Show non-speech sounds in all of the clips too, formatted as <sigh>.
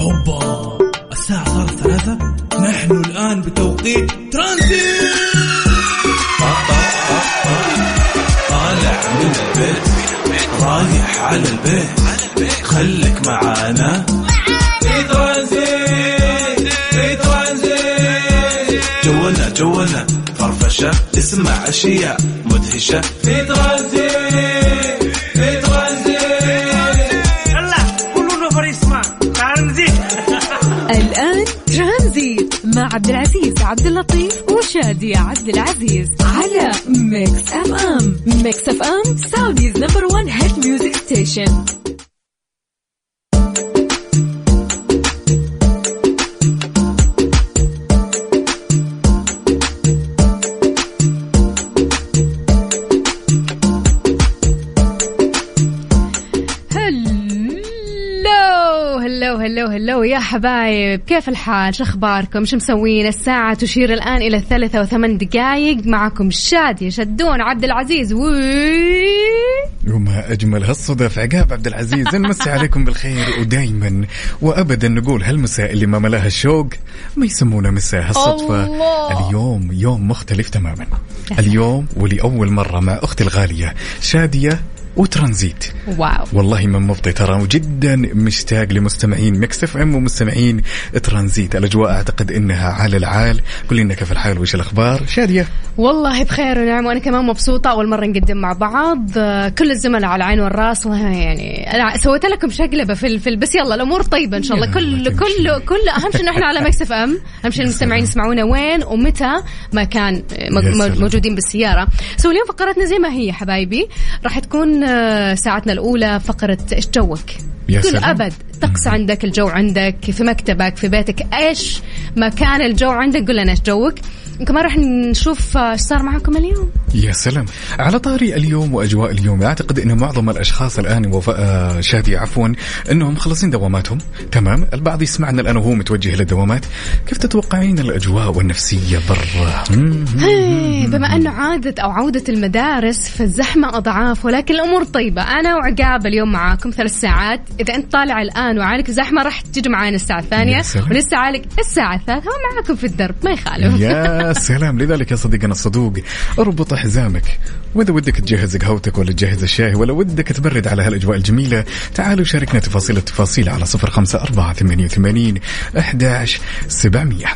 أوبا الساعة صارت ثلاثة. نحن الآن بتوقيت ترانزيت. طالع من البيت رايح على البيت. خليك معانا. في ترانزيت في ترانزيت. جولنا جولنا فرفشة اسمع أشياء مدهشة. في ترانزيت. عبد العزيز عبد اللطيف وشادية عبد العزيز على Mix FM Mix FM Saudi's number حبايب كيف الحال؟ شو أخباركم؟ شو مسوين؟ الساعة تشير الآن إلى الثالثة وثمان دقائق معكم شادي شدون عبد العزيز. و وما أجمل هالصدف. عقاب عبد العزيز نمسي عليكم بالخير ودايما. وأبدا نقول هالمساء اللي ما ملاها الشوق؟ ما يسمونه مساء هالصدفة. الله. اليوم يوم مختلف تماما. اليوم ولأول مرة مع أختي الغالية شادية وترانزيت. Wow. والله من مبطي ترى وجدا مشتاق لمستمعين. Mix FM ومستمعين ترانزيت. الأجواء أعتقد إنها على العال. قول لنا كيف الحال وش الأخبار؟ شادية. والله بخير ونعم وأنا كمان مبسوطة. أول مرة نقدم مع بعض. كل الزملاء على العين والرأس. يعني أنا سويت لكم شقلبة في في بس يلا الأمور طيبة إن شاء الله. كل تمشي. كل كل أهم شيء ان إحنا على Mix FM. أهم شيء المستمعين يسمعونا وين ومتى ما كان. موجودين بالسيارة. سو اليوم فقرتنا زي ما هي حبايبي. راح تكون ساعتنا الأولى فقرة إيش جوك يا كل سلام. أبد طقس عندك الجو عندك في مكتبك في بيتك إيش ما كان الجو عندك؟ قول لنا إيش جوك. وكمان راح نشوف آه، إيش صار معكم اليوم. يا سلام. على طاري اليوم وأجواء اليوم أعتقد إن معظم الأشخاص الآن وفاء آه، شادي عفوا إنهم مخلصين دواماتهم. تمام. البعض يسمعنا الآن وهو متوجه للدوامات. كيف تتوقعين الأجواء والنفسية برا؟ بما أنه عادت أو عودة المدارس فالزحمة أضعاف ولكن الأمور طيبة. أنا وعقاب اليوم معاكم ثلاث ساعات. إذا أنت طالع الآن وعالك زحمة راح تجي معانا الساعة الثانية. ولسه عالك الساعة الثالثه هو معاكم في الدرب ما يخالف. يا سلام. لذلك يا صديقنا الصدوق اربط حزامك. وإذا ودك تجهز قهوتك ولا تجهز الشاي ولا ودك تبرد على هالأجواء الجميلة تعالوا شاركنا تفاصيل التفاصيل على صفر خمسة أربعة ثمانية وثمانين احداش سبعمئه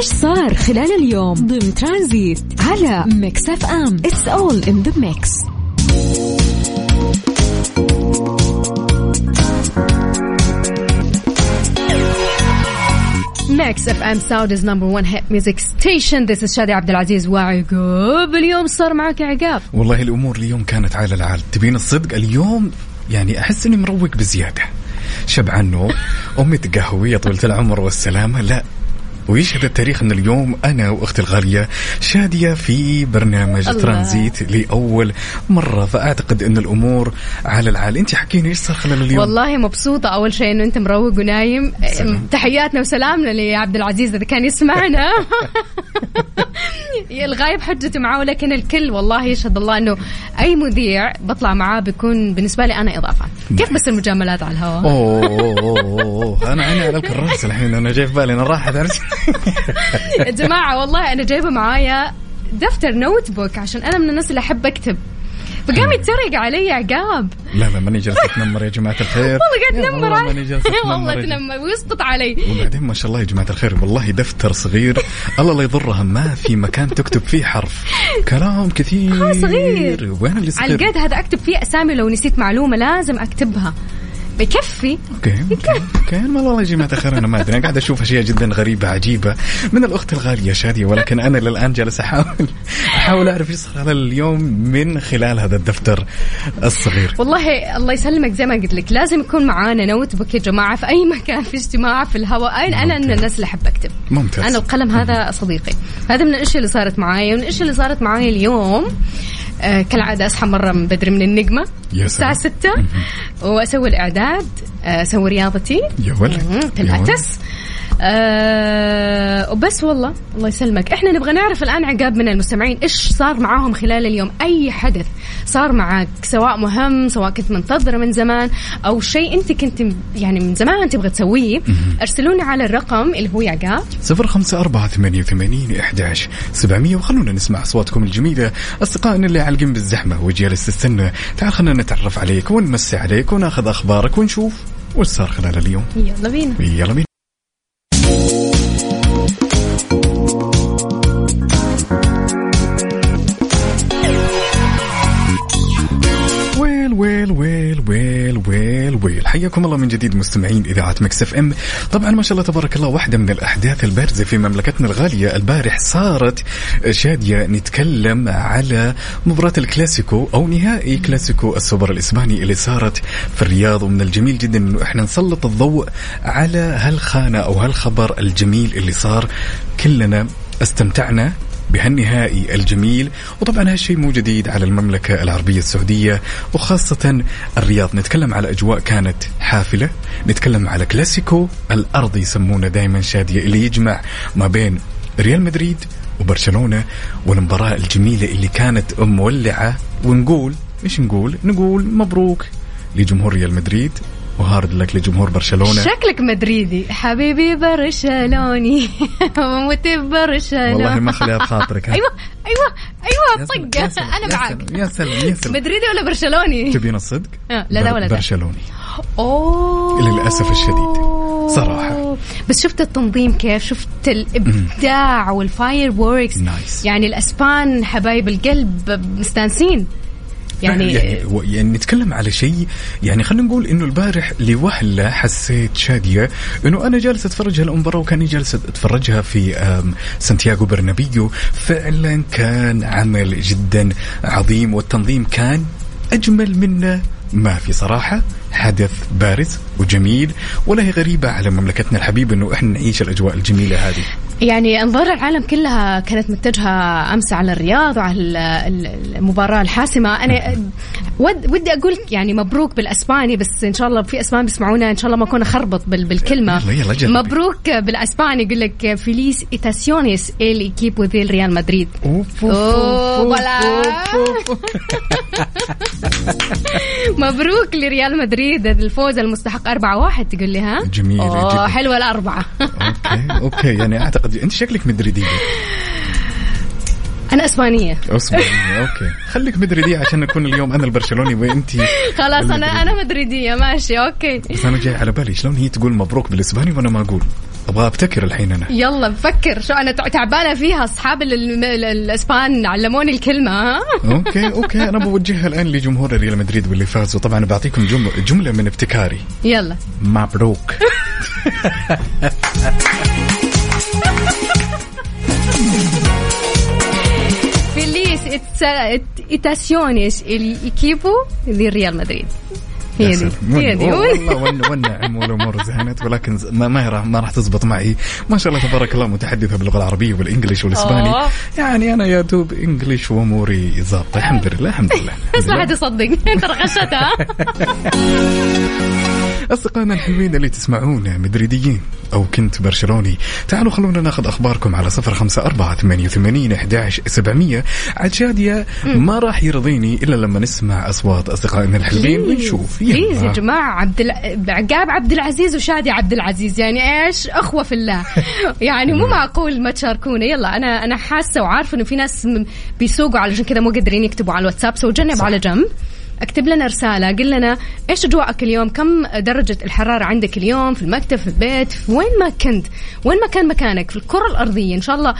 إيش صار خلال اليوم ضمن ترانزيت على Mix FM؟ It's all in the mix Mix FM Saudi's number 1 hit music station this is شادية عبد العزيز وعقاب. اليوم صار معك عقاب. والله الأمور اليوم كانت على العال. تبين الصدق اليوم يعني أحس إني مروق بزيادة. شبعان نوم أمي تقهوي يا طويله العمر والسلامة. لا ويشهد التاريخ أن اليوم أنا وأختي الغالية شادية في برنامج الله. ترانزيت لأول مرة. فأعتقد أن الأمور على العال. أنت حكيني إيش صار خلال اليوم؟ والله مبسوطة أول شيء إنه أنت مروق ونايم. سلام. تحياتنا وسلامنا لعبد العزيز إذا كان يسمعنا. <laughs> الغايب حجته معاه ولكن الكل والله يشهد الله إنه أي مذيع بطلع معاه بيكون بالنسبة لي أنا إضافة. كيف بس المجاملات على الهواء؟ أوه, أوه, أوه, أوه أنا عيني على الكراس الحين. أنا جاي في بالي أنا راحت. يا <laughs> جماعة والله أنا جايبة معايا دفتر notebook عشان أنا من الناس اللي أحب أكتب. فقام يتريق علي عقاب. لا لا ماني جالس اتنمر يا جماعة الخير. والله قاعد تنمر. والله ماني <laughs> والله. تنمر ويسقط علي. وبعدين ما شاء الله يا جماعة الخير والله دفتر صغير. الله لا يضرها ما في مكان تكتب فيه حرف. كلام كثير. صغير. وين اللي على صغير القد هذا أكتب فيه أسامي لو نسيت معلومة لازم أكتبها. بكفي. okay okay ما والله يا جماعة الخير أنا ما أدري. أنا قاعد أشوف أشياء جدا غريبة عجيبة. من الأخت الغالية شادية ولكن أنا للآن جالس احاول أحاول أعرف إيش صار على اليوم من خلال هذا الدفتر الصغير. والله الله يسلمك زي ما قلت لك لازم يكون معانا notebook يا جماعة في أي مكان في اجتماع في الهواء أنا- أنا من. الناس اللي أحب أكتب. ممتاز. أنا القلم هذا صديقي. هذا من الأشياء اللي صارت معايا ومن الأشياء اللي صارت معايا اليوم آه كالعادة أصحى مرة من بدري من النجمه يا الساعة سلام. 6 وأسوي الإعداد آه، أسوي رياضتي. يا ولد. مم، آه وبس والله الله يسلمك. إحنا نبغى نعرف الآن عقاب من المستمعين. إيش صار معاهم خلال اليوم؟ أي حدث صار معك سواء مهم سواء كنت منتظره من زمان أو شيء أنت كنت يعني من زمان تبغى تسويه؟ أرسلونا على الرقم اللي هو عقاب. صفر خمسة أربعة ثمانية وثمانين إحداش سبعمية وخلونا نسمع أصواتكم الجميلة. أصدقائنا اللي عالقين بالزحمة وجالس تستنى تعال خلينا نتعرف عليك ونمسي عليك وناخذ أخبارك ونشوف وش صار خلال اليوم. يلا بينا. يلا بينا. حياكم الله من جديد مستمعين إذاعة مكس إف إم. طبعا ما شاء الله تبارك الله واحدة من الأحداث البارزة في مملكتنا الغالية البارح صارت شادية نتكلم على مباراة الكلاسيكو أو نهائي كلاسيكو السوبر الإسباني اللي صارت في الرياض ومن الجميل جدا إنه إحنا نسلط الضوء على هالخانة أو هالخبر الجميل اللي صار. كلنا استمتعنا بهالنهائي الجميل. وطبعا هالشيء مو جديد على المملكة العربية السعودية وخاصة الرياض. نتكلم على أجواء كانت حافلة. نتكلم على كلاسيكو الأرض يسمونه دائما شادية اللي يجمع ما بين ريال مدريد وبرشلونة والمباراة الجميلة اللي كانت مولعة. ونقول مش نقول؟ نقول مبروك لجمهور ريال مدريد. وهارد لك لجمهور برشلونة شكلك مدريدي حبيبي برشلوني <laughs> وموت برشلونة والله ما خليها بخاطرك؟ أيوه أيوه أيوه يا سلام، طق يا سلام، أنا سلام، يا سلام يا سلام مدريدي ولا برشلوني؟ تبين الصدق؟ آه، لا بر- ولا. برشلوني أوه للأسف الشديد. صراحة. بس شفت التنظيم كيف شفت الإبداع وال fireworks nice. يعني الأسبان حبايب القلب مستانسين يعني, يعني, يعني نتكلم على شيء يعني خلينا نقول إنه البارح لوهلة حسيت شادية إنه أنا جالس أتفرج هالمباراه وكأني جالس أتفرجها في سانتياغو برنابيو. فعلا كان عمل جدا عظيم والتنظيم كان أجمل منه ما في صراحة. حدث بارز وجميل ولا هي غريبة على مملكتنا الحبيبه إنه إحنا نعيش الأجواء الجميلة هذه. يعني انظار العالم كلها كانت متجهة أمس على الرياض وعلى ال- ال- المباراة الحاسمة أنا ود ودي أقول يعني مبروك بالأسباني بس إن شاء الله في أسبان بيسمعونا إن شاء الله ما أكون أخربط بال- بالكلمة. مبروك بالأسباني يقول لك felicitaciones el equipo del ريال مدريد. <laughs> مبروك لريال مدريد الفوز المستحق 4-1 تقول لي ها جميل. حلوة الأربعة okay okay يعني أعتقد انت شكلك مدريدية. أنا أسبانية. اصبر okay. خليك مدريدية عشان نكون اليوم أنا البرشلوني وانت <laughs> خلاص أنا. أنا مدريدية ماشي okay. بس أنا جاي على بالي شلون هي تقول مبروك بالإسباني وأنا ما أقول؟ أبغى أبتكر الحين أنا. يلا بفكر. شو أنا تع- تعبانة فيها أصحاب ال- ال- ال- الإسبان علموني الكلمة ها؟ okay okay. أنا بوجهها الآن لجمهور ريال مدريد واللي فاز. وطبعا بعطيكم جمله جملة من ابتكاري. يلا. مبروك. <laughs> felicitaciones al equipo de ريال مدريد هي دي. هي دي والله ون- والنعم والأمور زهنت ولكن ما ما راح ما راح تزبط معي. ما شاء الله تبارك الله متحدثة باللغة العربية وال English والإسباني. يعني أنا يا دوب English وأموري ظابطه الحمد لله الحمد لله. <laughs> بس ما. حد يصدق. <laughs> انت رغشتها <laughs> أصدقائنا الحلوين اللي تسمعونا مدريديين أو كنت برشلوني تعالوا خلونا ناخذ أخباركم على صفر خمسة أربعة ثمانية وثمانين أحداش سبعمية. عاد شادية ما راح يرضيني إلا لما نسمع أصوات أصدقائنا الحلوين ونشوف. please يا يلا. جماعة عبد. عقاب عبد العزيز وشادي عبد العزيز يعني إيش؟ أخوة في الله. <laughs> يعني مو معقول ما تشاركونا. يلا أنا أنا حاسة وعارفة إنه في ناس بيسوقوا علشان كذا مو قادرين يكتبوا على الواتساب. so جنب. على جنب. اكتب لنا رسالة قل لنا إيش اجواءك اليوم؟ كم درجة الحرارة عندك اليوم في المكتب في البيت في وين ما كنت؟ وين ما كان مكانك في الكرة الأرضية. إن شاء الله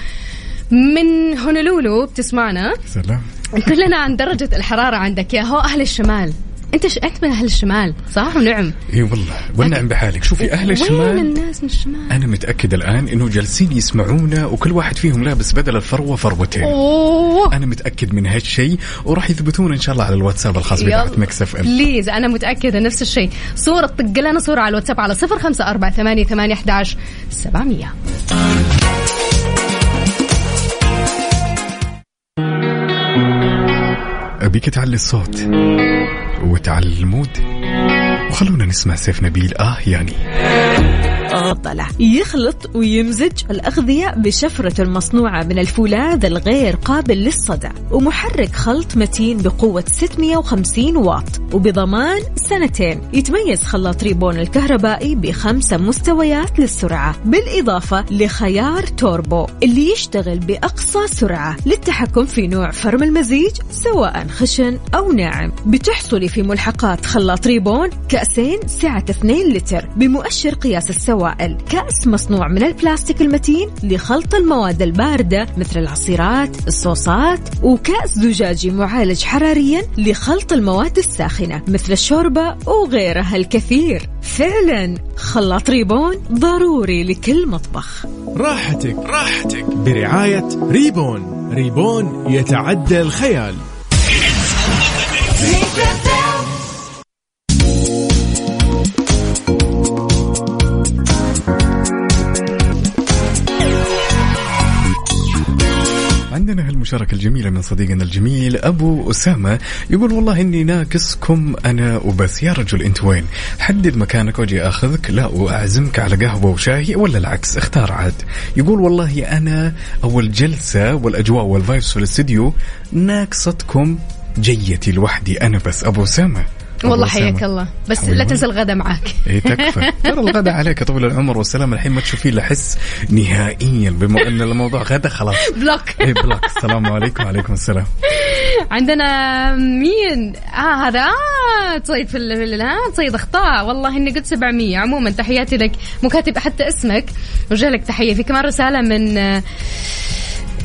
من هونولولو بتسمعنا. سلام. قل لنا عن درجة الحرارة عندك يا هو أهل الشمال. انت ش... انت من أهل الشمال صح؟ ونعم إي والله والنعم بحالك. شوفي أهل الشمال؟ وين الناس من الشمال؟ أنا متاكد الآن إنه جالسين يسمعونا وكل واحد فيهم لابس بدل الفروه فروتين أوه. أنا متأكد من هالشيء وراح يثبتون إن شاء الله على الواتساب الخاص بإذاعة مكس إف إم. please أنا متأكدة نفس الشيء. صورة طق لنا صورة على الواتساب على 0548811700 أبيك تعلي الصوت وتعلي ال mood. وخلونا نسمع سيف نبيل. آه يعني. مفضلة يخلط ويمزج الأغذية بشفرة مصنوعة من الفولاذ الغير قابل للصدأ ومحرك خلط متين بقوة 650 واط وبضمان سنتين. يتميز خلاط ريبون الكهربائي بخمسة مستويات للسرعة بالإضافة لخيار توربو اللي يشتغل بأقصى سرعة للتحكم في نوع فرم المزيج سواء خشن أو ناعم. بتحصلي في ملحقات خلاط ريبون كأسين سعة 2 لتر بمؤشر قياس السوائل كأس مصنوع من البلاستيك المتين لخلط المواد الباردة مثل العصيرات الصوصات وكأس زجاجي معالج حراريا لخلط المواد الساخنة مثل الشوربة وغيرها الكثير. فعلا خلاط ريبون ضروري لكل مطبخ. راحتك راحتك. برعاية ريبون. ريبون يتعدى الخيال. <laughs> عندنا هالمشاركة الجميلة من صديقنا الجميل أبو أسامة يقول والله إني ناقصكم أنا وبس. يا رجل أنت وين؟ حدد مكانك وأجي أخذك. لا وأعزمك على قهوة وشاي ولا العكس؟ اختار عاد. يقول والله أنا أول جلسة والأجواء والفايبس في الاستديو ناقصتكم جيتي لوحدي. أنا بس أبو أسامة. والله. حياك الله. بس. لا تنسى الغدا معك. إيه تكفى. ترى الغداء عليك طول العمر والسلام. الحين ما تشوفين له حس نهائيا بما أن الموضوع غدا خلاص. بلوك. إيه بلوك. السلام عليكم. وعليكم السلام. عندنا مين؟ آه هذا. آه تصيد في ال- في ها تصيد أخطاء. والله إني قلت 700 عموما تحياتي لك. مو كاتب حتى اسمك. وجه لك تحية. في كمان رسالة من آه،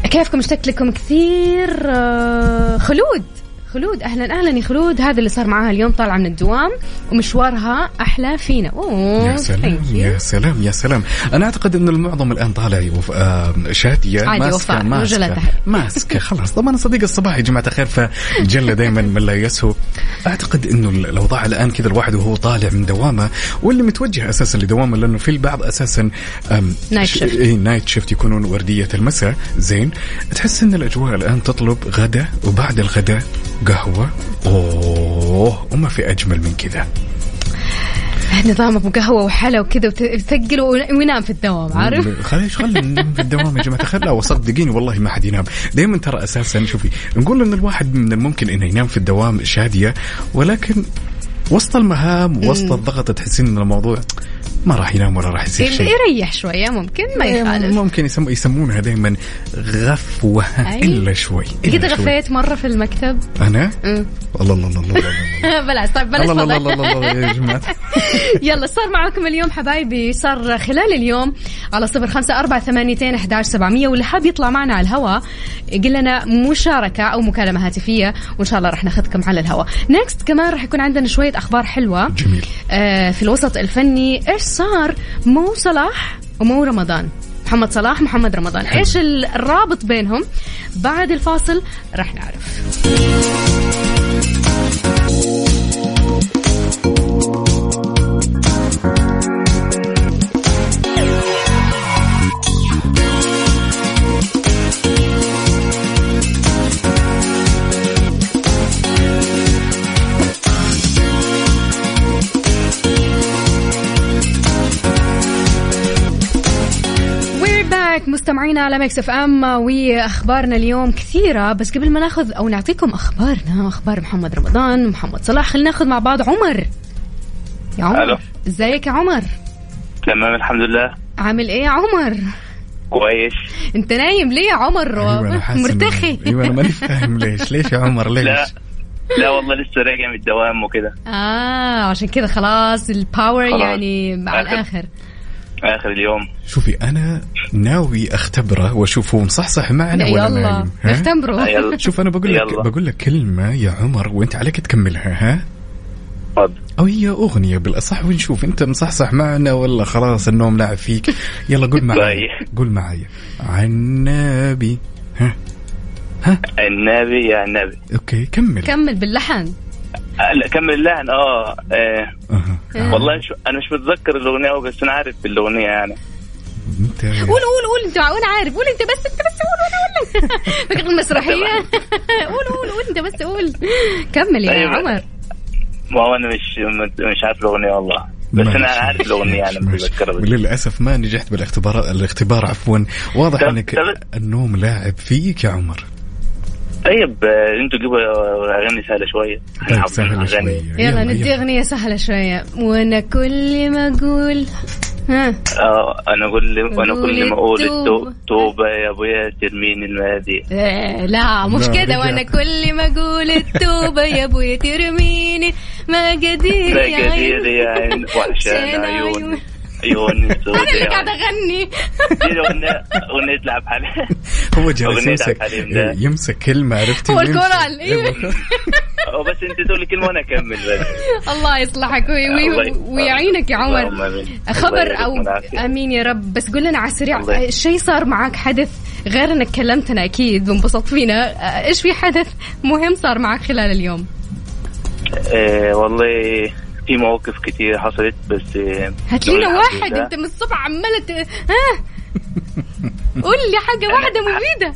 كيفكم؟ اشتقت لكم كثير. آه، خلود. خلود. أهلا أهلا يا خلود. هذا اللي صار معاها اليوم طالعة من الدوام ومشوارها أحلى فينا. أوه يا سلام. يا سلام يا سلام. أنا أعتقد إن المعظم الآن طالع يوف... آه شادية عادي، ماسكة ماسكة. ماسكة خلاص. طبعا صديق الصباح يا جماعة الخير فجلة دائما من لا يسهو. أعتقد إنه الأوضاع الآن كذا الواحد وهو طالع من دوامه واللي متوجه أساسا لدوامه لأنه في البعض أساسا night shift. اي night shift يكونون وردية المساء. زين. تحس إن الأجواء الآن تطلب غدا وبعد الغداء قهوة؟ أوه وما في أجمل من كذا. نظام ابو قهوة وحلا وكذا وت- وتثقل وينام في الدوام عارف؟ خليش خلينا ننام في الدوام يا جماعة. الخير لا وصدقيني والله ما حد ينام. دائما ترى أساسا شوفي نقول إن الواحد من الممكن إنه ينام في الدوام شادية ولكن وسط المهام وسط الضغط تحسين إن الموضوع ما راح ينام ولا راح يصير شيء يريح شوية ممكن ما يخالف ممكن يسمو يسمونها دائما غفوة أي. إلا شوي قد. غفيت مرة في المكتب أنا. الله الله الله الله <laughs> بلاش طيب بلاش الله الله. الله يا جماعة <laughs> يلا صار معكم اليوم حبايبي صار خلال اليوم على صفر خمسة أربعة ثمانيتين أحداش سبعمية واللي حاب يطلع معنا على الهواء يقول لنا مشاركة أو مكالمة هاتفية وإن شاء الله رح ناخذكم على الهواء نيكست كمان رح يكون عندنا شوية أخبار حلوة. جميل. آه في الوسط الفني إيش صار؟ مو صلاح ومو رمضان. محمد صلاح محمد رمضان. حلو. إيش ال- الرابط بينهم؟ بعد الفاصل رح نعرف. مستمعينا على Mix FM وأخبارنا اليوم كثيرة. بس قبل ما ناخذ أو نعطيكم أخبارنا أخبار محمد رمضان ومحمد صلاح خلينا ناخذ مع بعض عمر. يا عمر. إزيك يا عمر؟ تمام الحمد لله. عامل إيه يا عمر؟ كويس. أنت نايم ليه يا عمر؟ أيوة مرتخي. أيوه أنا ماني فاهم ليش. ليش يا عمر؟ ليش؟ لا لا والله لسه راجع من الدوام وكده. آه عشان كذا خلاص ال power خلاص. يعني مع آخر. الآخر. آخر اليوم. شوفي أنا ناوي أختبره واشوف هو مصحصح معنا ولا يلا. ها؟ يلا. <laughs> شوف أنا بقول لك. بقول لك كلمة يا عمر وأنت عليك تكملها ها؟ أو هي أغنية بالأصح ونشوف. أنت مصحصح معنا ولا خلاص النوم لعب فيك؟ يلا قول معايا. طيب. قول معايا. عنابي. ها؟ النبي يا النبي أوكي كمل. كمل باللحن. كمل اللحن آه, آه. أها. والله مش أنا مش متذكر الأغنية أوي، بس أنا عارف الاغنيه يعني قول قول قول أنت وأنا عارف قول أنت بس أنت بس قول وأنا أقول لك فكرة المسرحية <laughs> قول قول قول أنت بس قول كمل يا أيوة. عمر ما هو أنا مش مش عارف الأغنية والله بس أنا. عارف الأغنية يعني ماشي. متذكرها بس. وللأسف ما نجحت بالاختبار الاختبار عفوا واضح أنك النوم لاعب فيك يا عمر طيب آه، أنتوا جيبوا أغاني سهلة شوية. طيب حافظين سهل أغاني. شوي يلا ندي أغنية سهلة شوية. وأنا كل ما أقول ها؟ آه أنا أقول وأنا كل ما أقول التوبة. التو- توبة يا ابويا ترميني المناديل إيه، لا مش كده. وأنا كل ما أقول التوبة يا ابويا ترميني ما قدير يا عين يا عين وحشان عشان <laughs> أنا اللي قاعدة أغني. دي اغنيه لعب حالي هو جالس يمسك ده. يمسك كلمة عرفتي هو. الكورال، أيوة. <laughs> <laughs> بس أنت تقولي كلمة وأنا أكمل بس. الله يصلحك. ويعينك يا عمر. اللهم آمين. الله خبر أو. آمين يا رب. بس قول لنا على السريع. شيء صار معك حدث غير إنك كلمتنا؟ أكيد وانبسطت فينا. إيش في حدث مهم صار معك خلال اليوم؟ آه والله في مواقف كتير حصلت بس هات لنا واحد. انت من الصبح عمالة ت- ها؟ قول لي حاجة واحدة <laughs> مفيدة.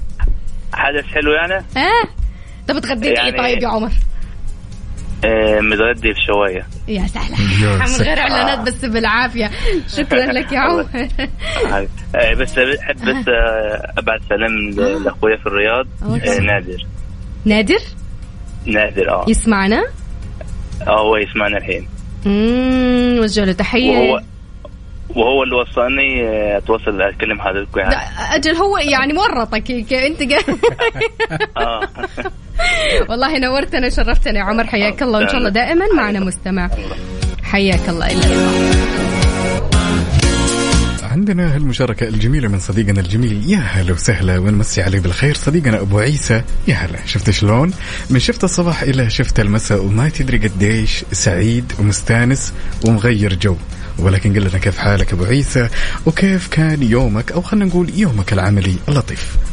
حدث حلو يعني؟ ها؟ طب تغديت إيه يعني- طيب يا عمر؟ آه متغدي في شواية. يا سهلة <laughs> من. غير إعلانات بس بالعافية. شكرا لك يا عمر. <laughs> آه بس احب بس آه ابعت سلام لأخويا في الرياض. آه نادر. نادر؟ نادر آه. يسمعنا؟ آه هو يسمعنا الحين. امم وجه له تحية. وهو وهو اللي وصلني آه، اتواصل اكلم حضرتكم ده يعني أجل هو يعني ورطك ك- أنت <laughs> آه. <laughs> والله نورتنا شرفتنا يا عمر حياك الله وإن شاء الله دائما معنا مستمع. حياك الله الا الله عندنا هالمشاركة الجميلة من صديقنا الجميل. يا هلا وسهلا ونمسي عليه بالخير؟ صديقنا أبو عيسى يا هلا. شفت شلون؟ من شفت الصباح إلى شفت المساء وما تدري قديش سعيد ومستانس ومغير جو. ولكن قل لنا كيف حالك أبو عيسى؟ وكيف كان يومك؟ أو خلينا نقول يومك العملي اللطيف.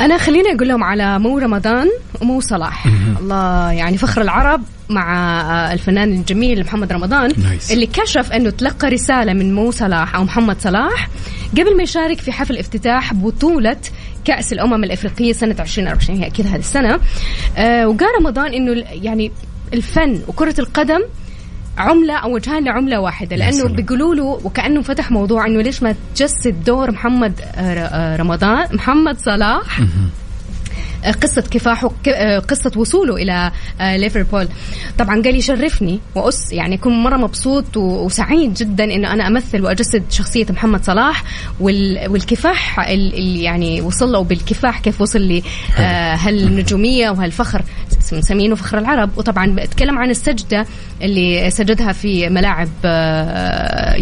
أنا خليني أقول لهم على مو رمضان ومو صلاح. الله يعني فخر العرب مع آه، الفنان الجميل محمد رمضان نايس. اللي كشف أنه تلقى رسالة من مو صلاح أو محمد صلاح قبل ما يشارك في حفل افتتاح بطولة كأس الأمم الأفريقية سنة 2024 هي أكيد هذه السنة. آه وقال رمضان إنه ال- يعني الفن وكرة القدم عملة أو وجهان لعملة واحدة لأنه سلام. بيقولوا له وكأنه فتح موضوع إنه ليش ما تجسد دور محمد آه، آه، رمضان محمد صلاح قصة كفاحه آه، قصة وصوله إلى آه، ليفربول. طبعا قال يشرفني وأس يعني أكون مرة مبسوط وسعيد جدا إنه أنا أمثل وأجسد شخصية محمد صلاح وال- والكفاح ال- اللي يعني وصل له بالكفاح كيف وصل لي آه، <laughs> هالنجومية وهالفخر مسمينه فخر العرب. وطبعا بتكلم عن السجدة اللي سجدها في ملاعب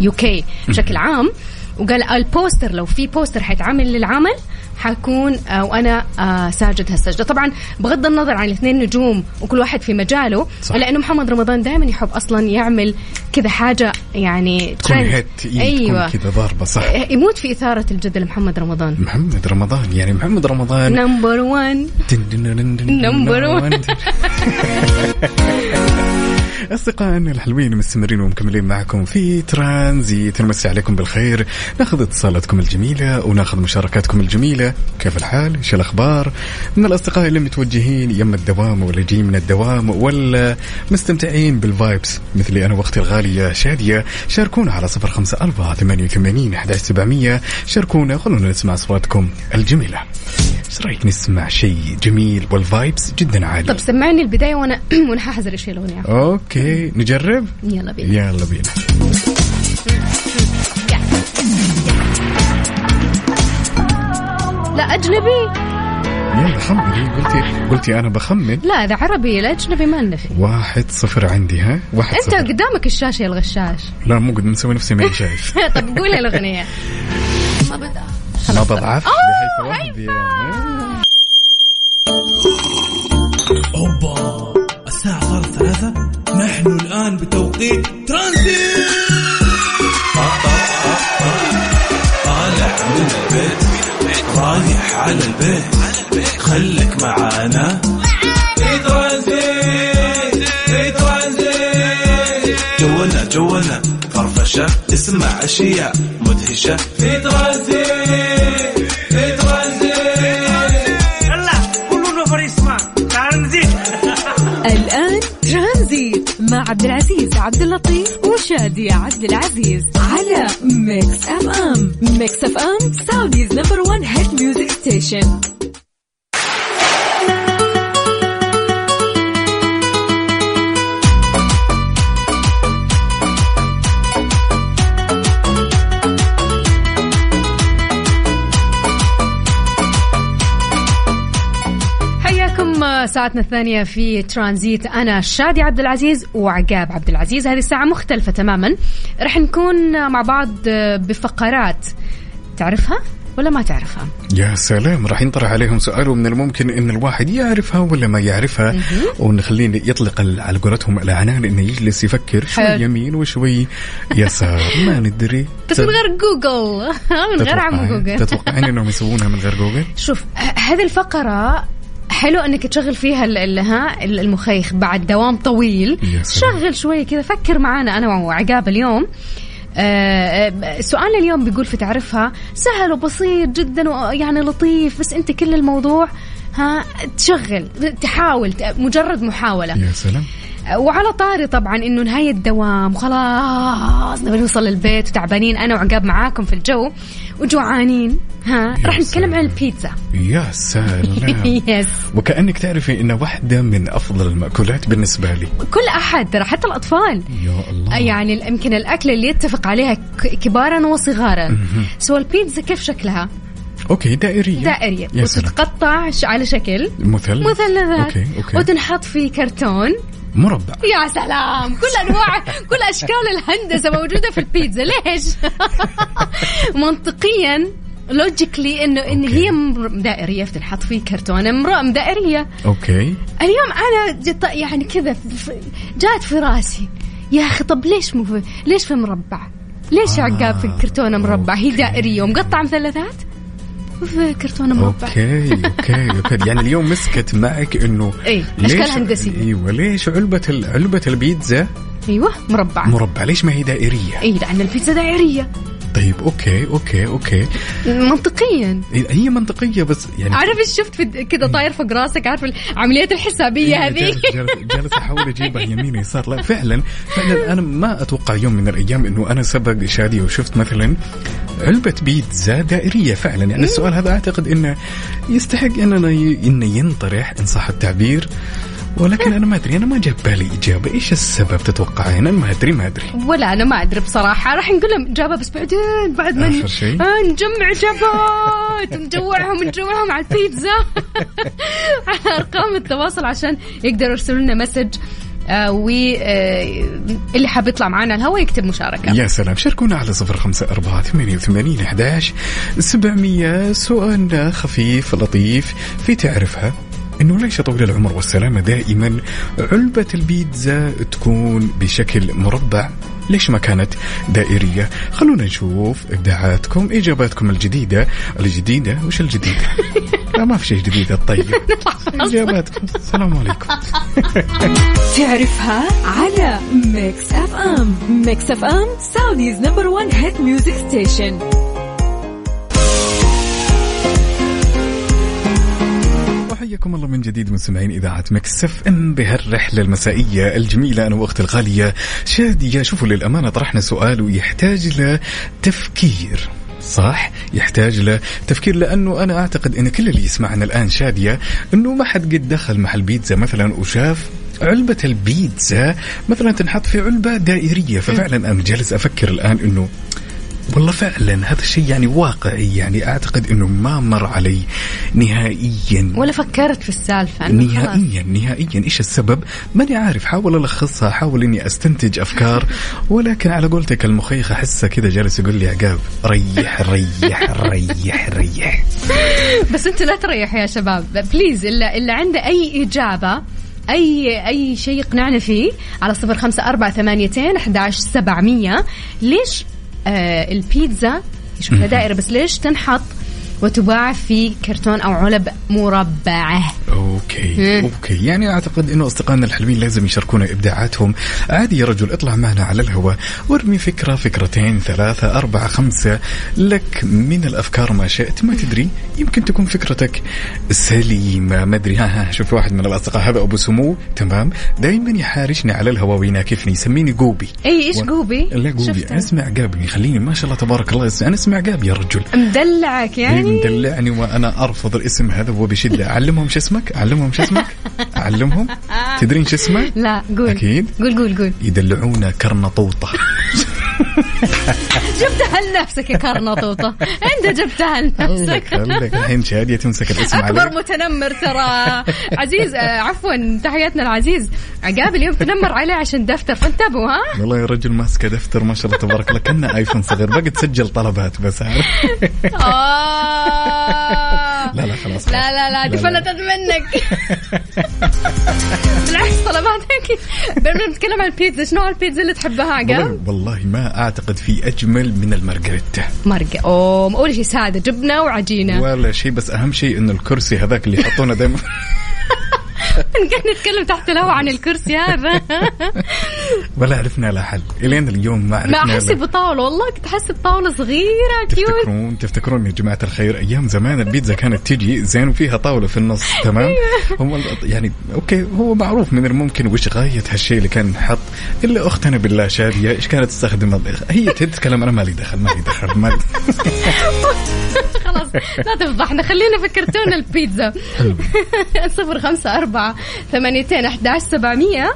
UK بشكل عام. وقال البوستر لو في بوستر حيتعمل للعمل حكون آه، وأنا آه، ساجد هالسجدة. طبعا بغض النظر عن الاثنين نجوم وكل واحد في مجاله صح. لأنه محمد رمضان دائما يحب أصلا يعمل كذا حاجة يعني تكون. hit أيوه. كذا ضاربة صح. آه، يموت في إثارة الجدل محمد رمضان. محمد رمضان يعني محمد رمضان. number 1 Number one. أصدقائنا الحلوين مستمرين ومكملين معكم في ترانزيت نمسي عليكم بالخير. ناخذ اتصالاتكم الجميلة وناخذ مشاركاتكم الجميلة. كيف الحال؟ إيش الأخبار؟ من الأصدقاء اللي متوجهين يم الدوام ولا جايين من الدوام ولا مستمتعين بال vibes مثلي أنا وأختي الغالية شادية. شاركونا على صفر خمسة أربعة ثمانية وثمانين شاركونا خلونا نسمع أصواتكم الجميلة. إيش رأيك نسمع شيء جميل وال vibes جدا عالي؟ طب سمعني البداية وأنا <clears throat> وأنا ححزر إيش الأغنية. أوكي نجرب؟ يلا بينا. يلا بينا. لا أجنبي. يلا خمني قلتي قلتي أنا بخمن. لا إذا عربي الاجنبي ما لنا فيه واحد صفر عندي ها؟ واحد أنت صفر. قدامك الشاشة يا الغشاش. لا مو قد نسوي نفسي ما شايف <laughs> طب قول الأغنية. ما <laughs> بدا ما بضعف. أوه، بحيث واحد يعني أوبا الساعة صارت ثلاثة. نحن الآن بتوقيت ترانزيت. طالع من البيت رايح على البيت خليك معانا. في ترانزيت في ترانزيت. جولنا جولنا فرفشة اسمع أشياء مدهشة. في الآن مع عبد العزيز عبد اللطيف وشادية عبد العزيز على Mix FM Mix FM Saudi's number 1 hit music station ساعتنا الثانية في ترانزيت. أنا شادي عبد العزيز وعقاب عبد العزيز. هذه الساعة مختلفة تماما. رح نكون مع بعض بفقرات. تعرفها ولا ما تعرفها؟ يا سلام راح ينطرح عليهم سؤال ومن الممكن إن الواحد يعرفها ولا ما يعرفها. ونخليه يطلق على قولتهم الاعنان إنه يجلس يفكر شوي. يمين وشوي يسار. <laughs> ما ندري. بس من غير جوجل <laughs> من غير عم جوجل تتوقعين إنهم يسوونها من غير جوجل؟ شوف هذه الفقرة حلو إنك تشغل فيها ال- ال- ها ال- المخيخ بعد دوام طويل. شغل شوي كذا فكر معانا أنا وعقاب اليوم. آه، آه، سؤالنا اليوم بيقول في تعرفها سهل وبسيط جدا ويعني لطيف بس أنت كل الموضوع ها تشغل تحاول مجرد محاولة. يا سلام. وعلى طاري طبعا إنه نهاية الدوام وخلاص نبي نوصل للبيت وتعبانين أنا وعقاب معاكم في الجو وجوعانين. ها راح نتكلم. عن البيتزا. يا سلام. <laughs> yes وكأنك تعرفي إن واحدة من أفضل المأكولات بالنسبة لي. كل أحد ترى حتى الأطفال. يا الله. يعني يمكن الأكل اللي يتفق عليها كبارا وصغارا. سوى البيتزا كيف شكلها؟ دائرية. دائرية. يا سلام. وتتقطع على شكل. مثلث. مثلثات أوكي أوكي. وتنحط في كرتون. مربع. يا سلام. كل أنواع كل أشكال الهندسة موجودة في البيتزا. ليش؟ <laughs> منطقيا logically انه إن. هي دائرية فتنحط في كرتونه مرة دائرية. okay اليوم أنا جت يعني كذا جات في راسي. يا أخي طب ليش مو في ليش في مربع؟ ليش آه، عقاب في كرتونه مربع؟ هي okay. دائرية. ومقطعه مثلثات وفي كرتونه مربع. okay okay okay يعني اليوم مسكت معك إنه <laughs> ليش- أشكال هندسية. أيوه ليش علبة ال- علبة البيتزا أيوه مربع. مربع؟ ليش ما هي دائرية؟ اي لأن البيتزا دائرية. طيب okay okay okay. منطقيا. هي منطقية بس يعني عارف إيش شفت كذا طاير فوق راسك؟ عارف العمليات الحسابية هذيك <laughs> جالس- أحاول أجيبها يمين يسار. لا فعلا فعلا أنا ما أتوقع يوم من الأيام إنه أنا سبق شادية وشفت مثلا علبة بيتزا دائرية. فعلا يعني السؤال هذا أعتقد إنه يستحق إننا إنه ينطرح إن صح التعبير. ولكن أنا ما أدري أنا ما جاب بالي إجابة. إيش السبب تتوقعين أنا ما أدري ما أدري. ولا أنا ما أدري بصراحة. راح نقول لهم اجابه بس بعدين بعد ما آخر شيء؟ آه نجمع اجابات نجوعهم نجوعهم على البيتزا. على <laughs> أرقام التواصل عشان يقدروا يرسلوا لنا مسج آه واللي حاب يطلع معنا الهواء يكتب مشاركة. يا سلام. شاركونا على صفر خمسة أربعة ثمانية وثمانين أحداش سبعمية. سؤالنا خفيف لطيف. في تعرفها؟ إنه ليش طويل العمر والسلامة دائما؟ علبة البيتزا تكون بشكل مربع. ليش ما كانت دائرية؟ خلونا نشوف إبداعاتكم إجاباتكم الجديدة. الجديدة؟ وش الجديدة <laughs> لا ما في شيء جديد طيب <laughs> إجاباتكم. السلام عليكم. <laughs> تعرفها على Mix FM Mix FM Saudi's number 1 hit music station وحياكم الله من جديد مستمعين إذاعة مكسف إم بهالرحلة المسائية الجميلة أنا وأختي الغالية. شادية شوفوا للأمانة طرحنا سؤال ويحتاج له تفكير. صح؟ يحتاج له تفكير لأنه أنا أعتقد إن كل اللي يسمعنا الآن شادية إنه ما حد قد دخل محل بيتزا مثلا وشاف علبة البيتزا مثلا تنحط في علبة دائرية. ففعلا أنا جالس أفكر الآن أنه والله فعلا هذا الشيء يعني واقعي يعني أعتقد إنه ما مر علي نهائيا. ولا فكرت في السالفة. نهائيا نهائيا. إيش السبب؟ ماني عارف. حاول ألخصها حاول إني أستنتج أفكار. <laughs> ولكن على قولتك المخيخ احسه كذا جالس يقول لي عقاب. ريح ريح ريح ريح. <laughs> بس أنتوا لا تريحوا يا شباب. بليز اللي, اللي عنده أي إجابة أي أي شيء يقنعنا فيه على صفر خمسة أربعة ثمانيتين احداش سبعمية. ليش البيتزا شكلها <laughs> دائرة بس ليش تنحط وتباع في كرتون أو علب مربعة. okay. okay. يعني أعتقد إنه أصدقائنا الحلوين لازم يشاركونا إبداعاتهم. عادي يا رجل اطلع معنا على الهواء. وارمي فكرة فكرتين ثلاثة أربعة خمسة. لك من الأفكار ما شئت ما تدري يمكن تكون فكرتك سليمة. ما أدري. ها ها شوف واحد من الأصدقاء هذا أبو سمو. تمام. دائما يحارشني على الهواء ويناكفني. يسميني جوبي اي إيش و- قوبي؟ لا جوبي شفتها. أسمع عقابي يخليني ما شاء الله تبارك الله أنا أسمع عقاب يا رجل. مدلعك يعني؟ مدلعني وأنا أرفض الاسم هذا وبشده اعلمهم شو اسمك؟ اعلمهم شو اسمك؟ اعلمهم <laughs> تدرين شو اسمه لا قول. أكيد. قول قول قول. يدلعونا كرنطوطة. <laughs> <laughs> جبتها لنفسك يا كرنطوطة انت جبتها لنفسك. خليك الحين شاديه تمسك الاسم أكبر متنمر ترى. عزيز آه، عفوا تحياتنا العزيز عقاب اليوم تنمر عليه عشان دفتر. فانتبهوا ها؟ والله يا رجل ماسكه دفتر ما شاء الله تبارك الله. كأنه iPhone صغير. باقي تسجل طلبات بس عارف؟ <laughs> آه. لا لا خلاص لا لا لا دي لا، لا. فلتت منك. <laughs> بالعكس طلباتك. بدنا نتكلم عن البيتزا. شنو البيتزا اللي تحبها عقاب؟ والله, ما أعتقد في أجمل من المارغريتا. مرقة اوه أول شيء سادة جبنة وعجينة. ولا شيء بس أهم شيء إنه الكرسي هذاك اللي يحطونه دائما <laughs> قاعد نتكلم تحت الهواء عن الكرسي هذا. ولا عرفنا له حل الين اليوم؟ ما عرفنا ما له احسب طاولة والله كنت احسب طاولة صغيرة cute. تفتكرون تفتكرون يا جماعة الخير أيام زمان البيتزا كانت تجي زين وفيها طاولة في النص <laughs> تمام؟ أيوة. هم يعني okay هو معروف من الممكن وش غاية هالشيء اللي كان نحط إلا أختنا بالله شادية إيش كانت تستخدم؟ هي تتكلم أنا مالي دخل مالي دخل مالي <laughs> خلاص لا تفضحنا خلينا في كرتون البيتزا. <laughs> صفر خمسة أربعة ثمانيتين أحداش سبعمية.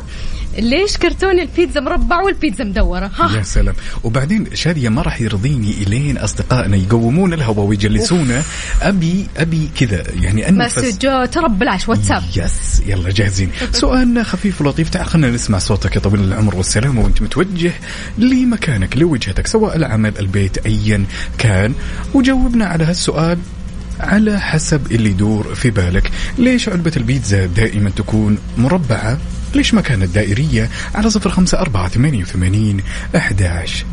ليش كرتون البيتزا مربع والبيتزا مدورة؟ ها. يا سلام. وبعدين شاديه ما راح يرضيني إلين أصدقائنا يقومون الهواء ويجلسونا أبي أبي كذا يعني أنفس. مسجو ترى بلاش واتساب. يس يلا جاهزين. سؤالنا خفيف ولطيف. تعال خلينا نسمع صوتك يا طويل العمر والسلامة وأنت متوجه لمكانك لوجهتك سواء العمل البيت ايا كان. وجاوبنا على هالسؤال على حسب اللي يدور في بالك. ليش علبة البيتزا دائما تكون مربعة؟ ليش ما كانت دائرية؟ على صفر خمسة أربعة ثمانية وثمانين أحداش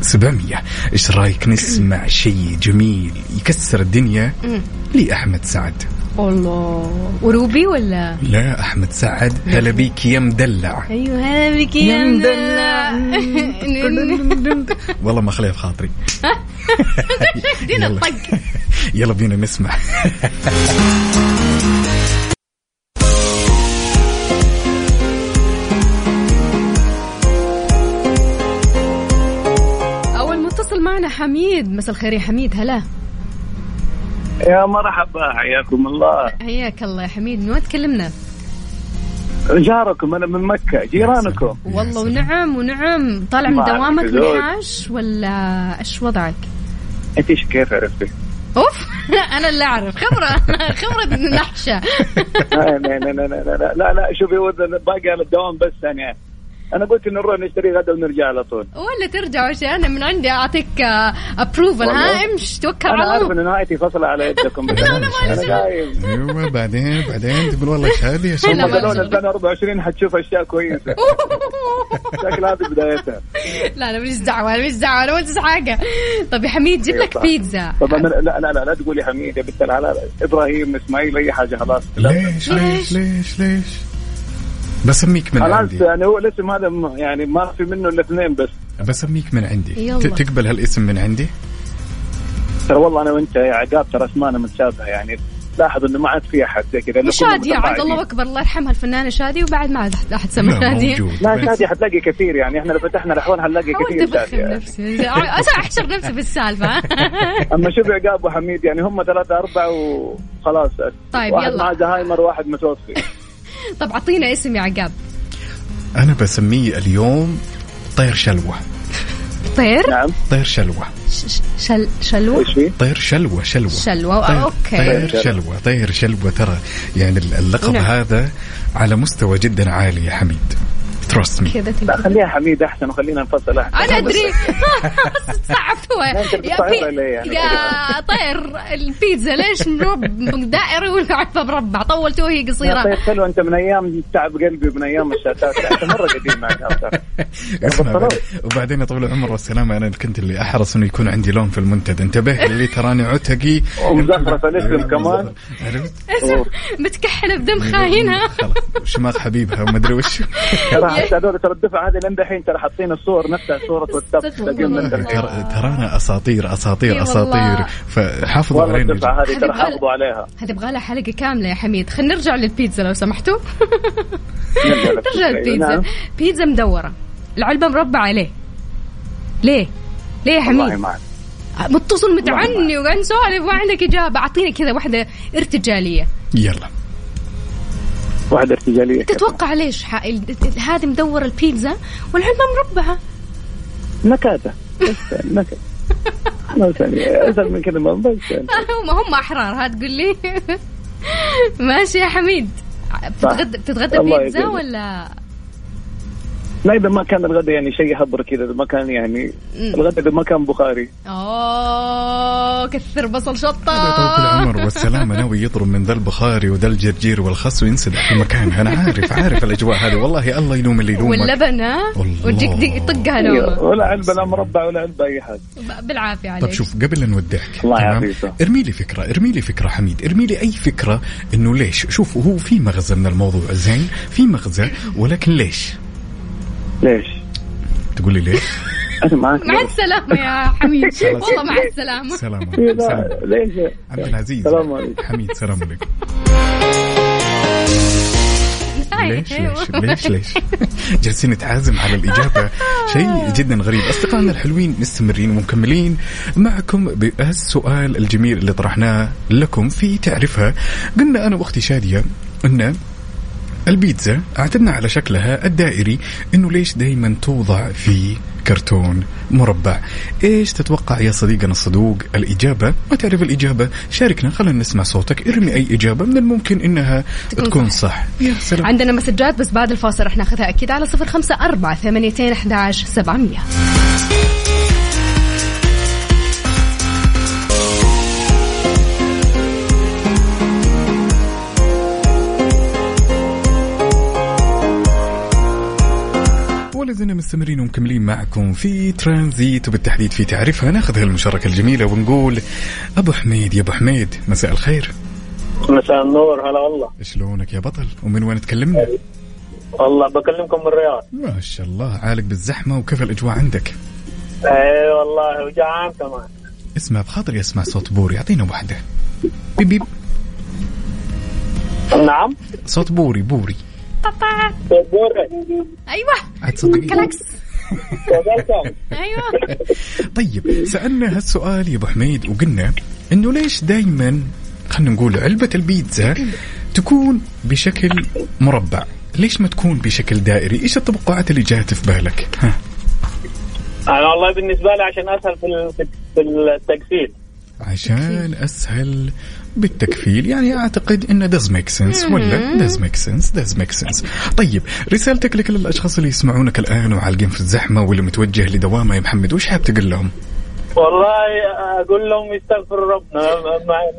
سبعمية. إيش رأيك نسمع شيء جميل يكسر الدنيا؟ لأحمد سعد. الله وروبي ولا؟ لا أحمد سعد. هلا بيك يا مدلع. أيوه هلا بك يا مدلع. <laughs> والله ما خليها في خاطري. <laughs> دينا. الطق. <laughs> يلا بينا نسمع. أول متصل معنا حميد. مساء الخير يا حميد. هلا. يا مرحبا حياكم الله حياك الله يا حميد من وين تكلمنا؟ جاركم أنا من مكة جيرانكم والله ونعم ونعم طالع من دوامك. معاش ولا إيش وضعك؟ أنت إيش كيف عرفتي؟ أوف <laughs> أنا اللي أعرف خبرة <laughs> خبرة نحشة لا لا لا لا لا لا, لا, لا شوفي باقي على الدوام بس يعني أنا قلت نروح نشتري غدا ونرجع على طول. ولا ترجع وش أنا من عندي أعطيك ابروفل ها والله. امش توكل أنا على عارف الله. إن نهايتي فصلة على يدكم <laughs> بس لا، لا، ما أنا قايم. أيوه بعدين بعدين تقول والله شادي يا ما شاء الله. 2024 حتشوف أشياء كويسة. <laughs> شكل هذه بدايتها. لا أنا ماليش دعوة أنا ماليش دعوة أنا ما قلت حاجة. طب يا حميد جيب لك. بيتزا. طبعا لا لا لا لا تقولي حميد يا بنت الحلال إبراهيم إسماعيل أي حاجة خلاص. لا ليش؟ ليش ليش ليش؟ بسميك من خلاص عندي. يعني هو الاسم هذا م- يعني ما في منه إلا اثنين بس. بسميك من عندي. يلا. تقبل هالاسم من عندي؟ ترى والله أنا وأنت يا عقاب ترى اسمانا متشابهة يعني لاحظ إنه ما عاد في أحد زي كذا وشادية عاد. الله أكبر الله يرحمها الفنانه شادية وبعد ما عاد أحد سمى موجود. لا شادي حتلاقي كثير يعني إحنا لو فتحنا الأحوال حنلاقي كثير شادي. نفسي. أحشر نفسي في السالفة. <laughs> أما شوف عقاب وحميد يعني هم ثلاثة أربعة وخلاص. طيب، واحد يلا. مع زهايمر وواحد متوفي. <laughs> طب أعطينا اسم يا عقاب. أنا بسميه اليوم طير شلوة. طير؟ نعم. طير شلوة. شل فيه؟ طير شلوة شلوة. شلوة؟ طير أوكي. طير شلوة. طير شلوة ترى. يعني اللقب نعم. هذا على مستوى جدا عالي يا حميد. تراست مي كذا لا خليها حميد أحسن وخلينا نفصل أحسن. أنا أدري. <laughs> <laughs> صعبتوها. ما أنت يا يعني؟ يا طير البيتزا ليش مرب دائري والعفة مربع طولتوه هي يا قصيرة. طيب حلو أنت من أيام تعب قلبي ومن أيام الشاتات أنت مرة قديم معك <laughs> وبعدين يا طويل العمر والسلامة أنا كنت اللي أحرص إنه يكون عندي لون في المنتدى. انتبه اللي تراني عتقي. ومزخرف الاسم كمان. متكحلة بدم خاينها. خلاص شماغ حبيبها وما أدري وش. ترى حتى هذول ترى الدفعة هذه لين دحين ترى حاطين الصور نفسها صورة واتساب ترانا أساطير أساطير إي أساطير. والله. فحافظوا علينا. الدفعة هذه ترى حافظوا عليها. هتبغى لها حلقة كاملة يا حميد. خلينا نرجع للبيتزا لو سمحتوا. <laughs> نرجع للبيتزا. نعم. بيتزا مدورة. العلبة مربعة. ليه؟ ليه؟ ليه يا والله حميد؟ معك متصل متعني وقاعد نسولف. وعندك إجابة. أعطيني كذا واحدة ارتجالية. يلا. واحدة ارتجالية. تتوقع ليش ح- هذه مدور البيتزا بس نكته <laughs> ما ثاني أسهل من كذا ما بس. <laughs> هم هم أحرار ها تقول لي. <laughs> ماشي يا حميد. بتتغدى بتتغدى بيتزا. ولا لا إذا ما كان الغداء يعني شيء هبر كذا إذا ما كان يعني الغداء إذا ما كان بخاري. أوه كثر بصل هذا طول شطه العمر والسلامة ناوي يضرب من ذا البخاري وذا الجرجير والخس وينسدح في مكانه. أنا عارف عارف الأجواء هذه. والله الله يلوم اللي يلومك واللبن ها؟ والله. وتجيك طقها نومه ولا علبة لا مربع ولا علبة أي حاجة. بالعافية طب عليك. شوف قبل لا نودعك الله؟ يعافيك. ارمي لي فكرة ارمي لي فكرة حميد. ارمي لي أي فكرة إنه ليش؟ شوف هو في مغزى من الموضوع زين؟ في مغزى ولكن ليش؟ ليش؟ تقول لي ليش؟ أنا معك مع السلامة يا حميد. والله مع السلامة. سلام إيه، ليش؟ عبد العزيز. سلام عليكم. حميد سلام عليكم. هاي، ليش؟ أيوة. ليش؟ ليش؟ ليش جالسين نتعازم على الإجابة. <laughs> شيء جدا غريب. أصدقائنا الحلوين مستمرين ومكملين معكم بالسؤال الجميل اللي طرحناه لكم في تعرفها قلنا أنا وأختي شادية أن البيتزا اعتدنا على شكلها الدائري انه ليش دائما توضع في كرتون مربع. إيش تتوقع يا صديقنا الصدوق؟ الإجابة؟ ما تعرف الإجابة؟ شاركنا خلينا نسمع صوتك. ارمي أي إجابة من الممكن إنها تكون, تكون صح. صح. يا سلام. عندنا مسجات بس بعد الفاصل رح ناخذها أكيد على 054 ثمانية 700 لازلنا مستمرين ومكملين معكم في ترانزيت وبالتحديد في تعريفها ناخذ هالمشاركة الجميلة ونقول أبو حميد يا أبو حميد مساء الخير. مساء النور هلا والله. شلونك يا بطل؟ ومن وين تكلمنا؟ والله بكلمكم من الرياض. ما شاء الله عالق بالزحمة وكيف الأجواء عندك؟ اي والله وجعان كمان. اسمع بخاطري اسمع صوت بور يعطينا واحدة بيب بيب. نعم. صوت بوري بوري. أيوة. عاد تصدقين كلاكس أيوة. طيب سألنا هالسؤال يا أبو حميد وقلنا إنه ليش دايما خلينا نقول علبة البيتزا تكون بشكل مربع؟ ليش ما تكون بشكل دائري؟ إيش التوقعات اللي جات في بالك؟ ها. أنا والله بالنسبة لي عشان أسهل في في التقفيل عشان أسهل بالتكفيل. يعني أعتقد إن does make sense ولا does make sense does make sense. طيب رسالتك لكل الأشخاص اللي يسمعونك الآن وعالقين في الزحمة واللي متوجه لدوامة يا محمد وش حاب تقول لهم؟ والله أقول لهم يستغفروا ربنا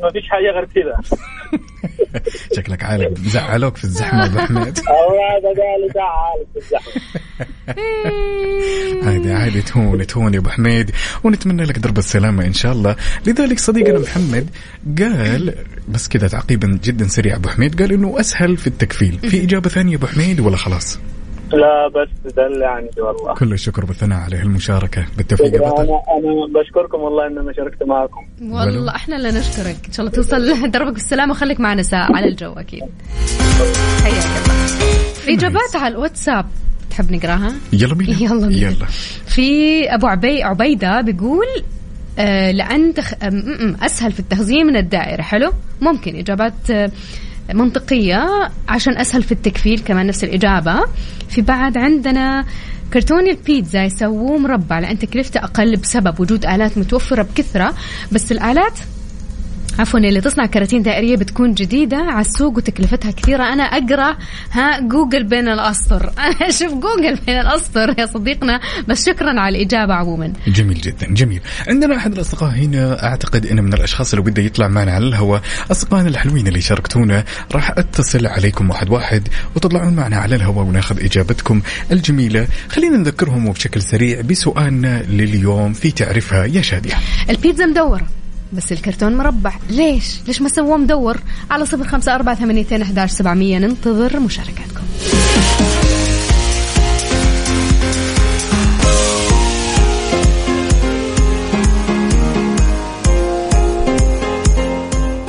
ما- فيش حاجة غير كذا <laughs> شكلك عالق زعلوك في الزحمة يا أبو حميد. <laughs> الله ده قال زعل في الزحمة. <laughs> عادي عادي تهون تهون يا أبو حميد. ونتمنى لك درب السلامة إن شاء الله. لذلك صديقنا محمد قال بس كذا تعقيبا جدا سريع أبو حميد قال إنه أسهل في التكفيل. في إجابة ثانية أبو حميد ولا خلاص؟ لا بس ده اللي عندي والله. كل الشكر والثناء على المشاركة. بالتوفيق يا بطل. أنا أنا بشكركم والله ان أنا شاركت معكم. والله إحنا اللي نشكرك. إن شاء الله توصل <laughs> دربك بالسلامة. وخليك معنا ساعة على الجو أكيد. حياك الله. إجابات على الواتساب تحب نقراها؟ يلا بينا. <laughs> يلا بينا. يلا. في أبو عبي عبيدة بيقول آه لأن تخ... أسهل في التخزين من الدائرة. حلو؟ ممكن إجابات آه، منطقية عشان أسهل في التكفيل كمان نفس الإجابة. في بعد عندنا كرتون البيتزا يسووه مربع لأن تكلفته أقل بسبب وجود آلات متوفرة بكثرة بس الآلات عفوا اللي تصنع كراتين دائرية بتكون جديدة على السوق وتكلفتها كثيرة. أنا أقرأ ها جوجل بين الأسطر. <laughs> أنا أشوف جوجل بين الأسطر يا صديقنا. بس شكرا على الإجابة عموما. جميل جدا جميل. عندنا أحد الأصدقاء هنا أعتقد إنه من الأشخاص اللي بده يطلع معنا على الهواء. أصدقائنا الحلوين اللي شاركتونا راح أتصل عليكم واحد واحد وتطلعون معنا على الهواء وناخذ إجابتكم الجميلة. خلينا نذكرهم بشكل سريع بسؤالنا لليوم في تعرفها يا شادية. البيتزا مدورة. بس الكرتون مربع. ليش؟ ليش ما سووه مدور؟ على صفر خمسة أربعة ثمانيتين أحداش سبعمية. ننتظر مشاركاتكم.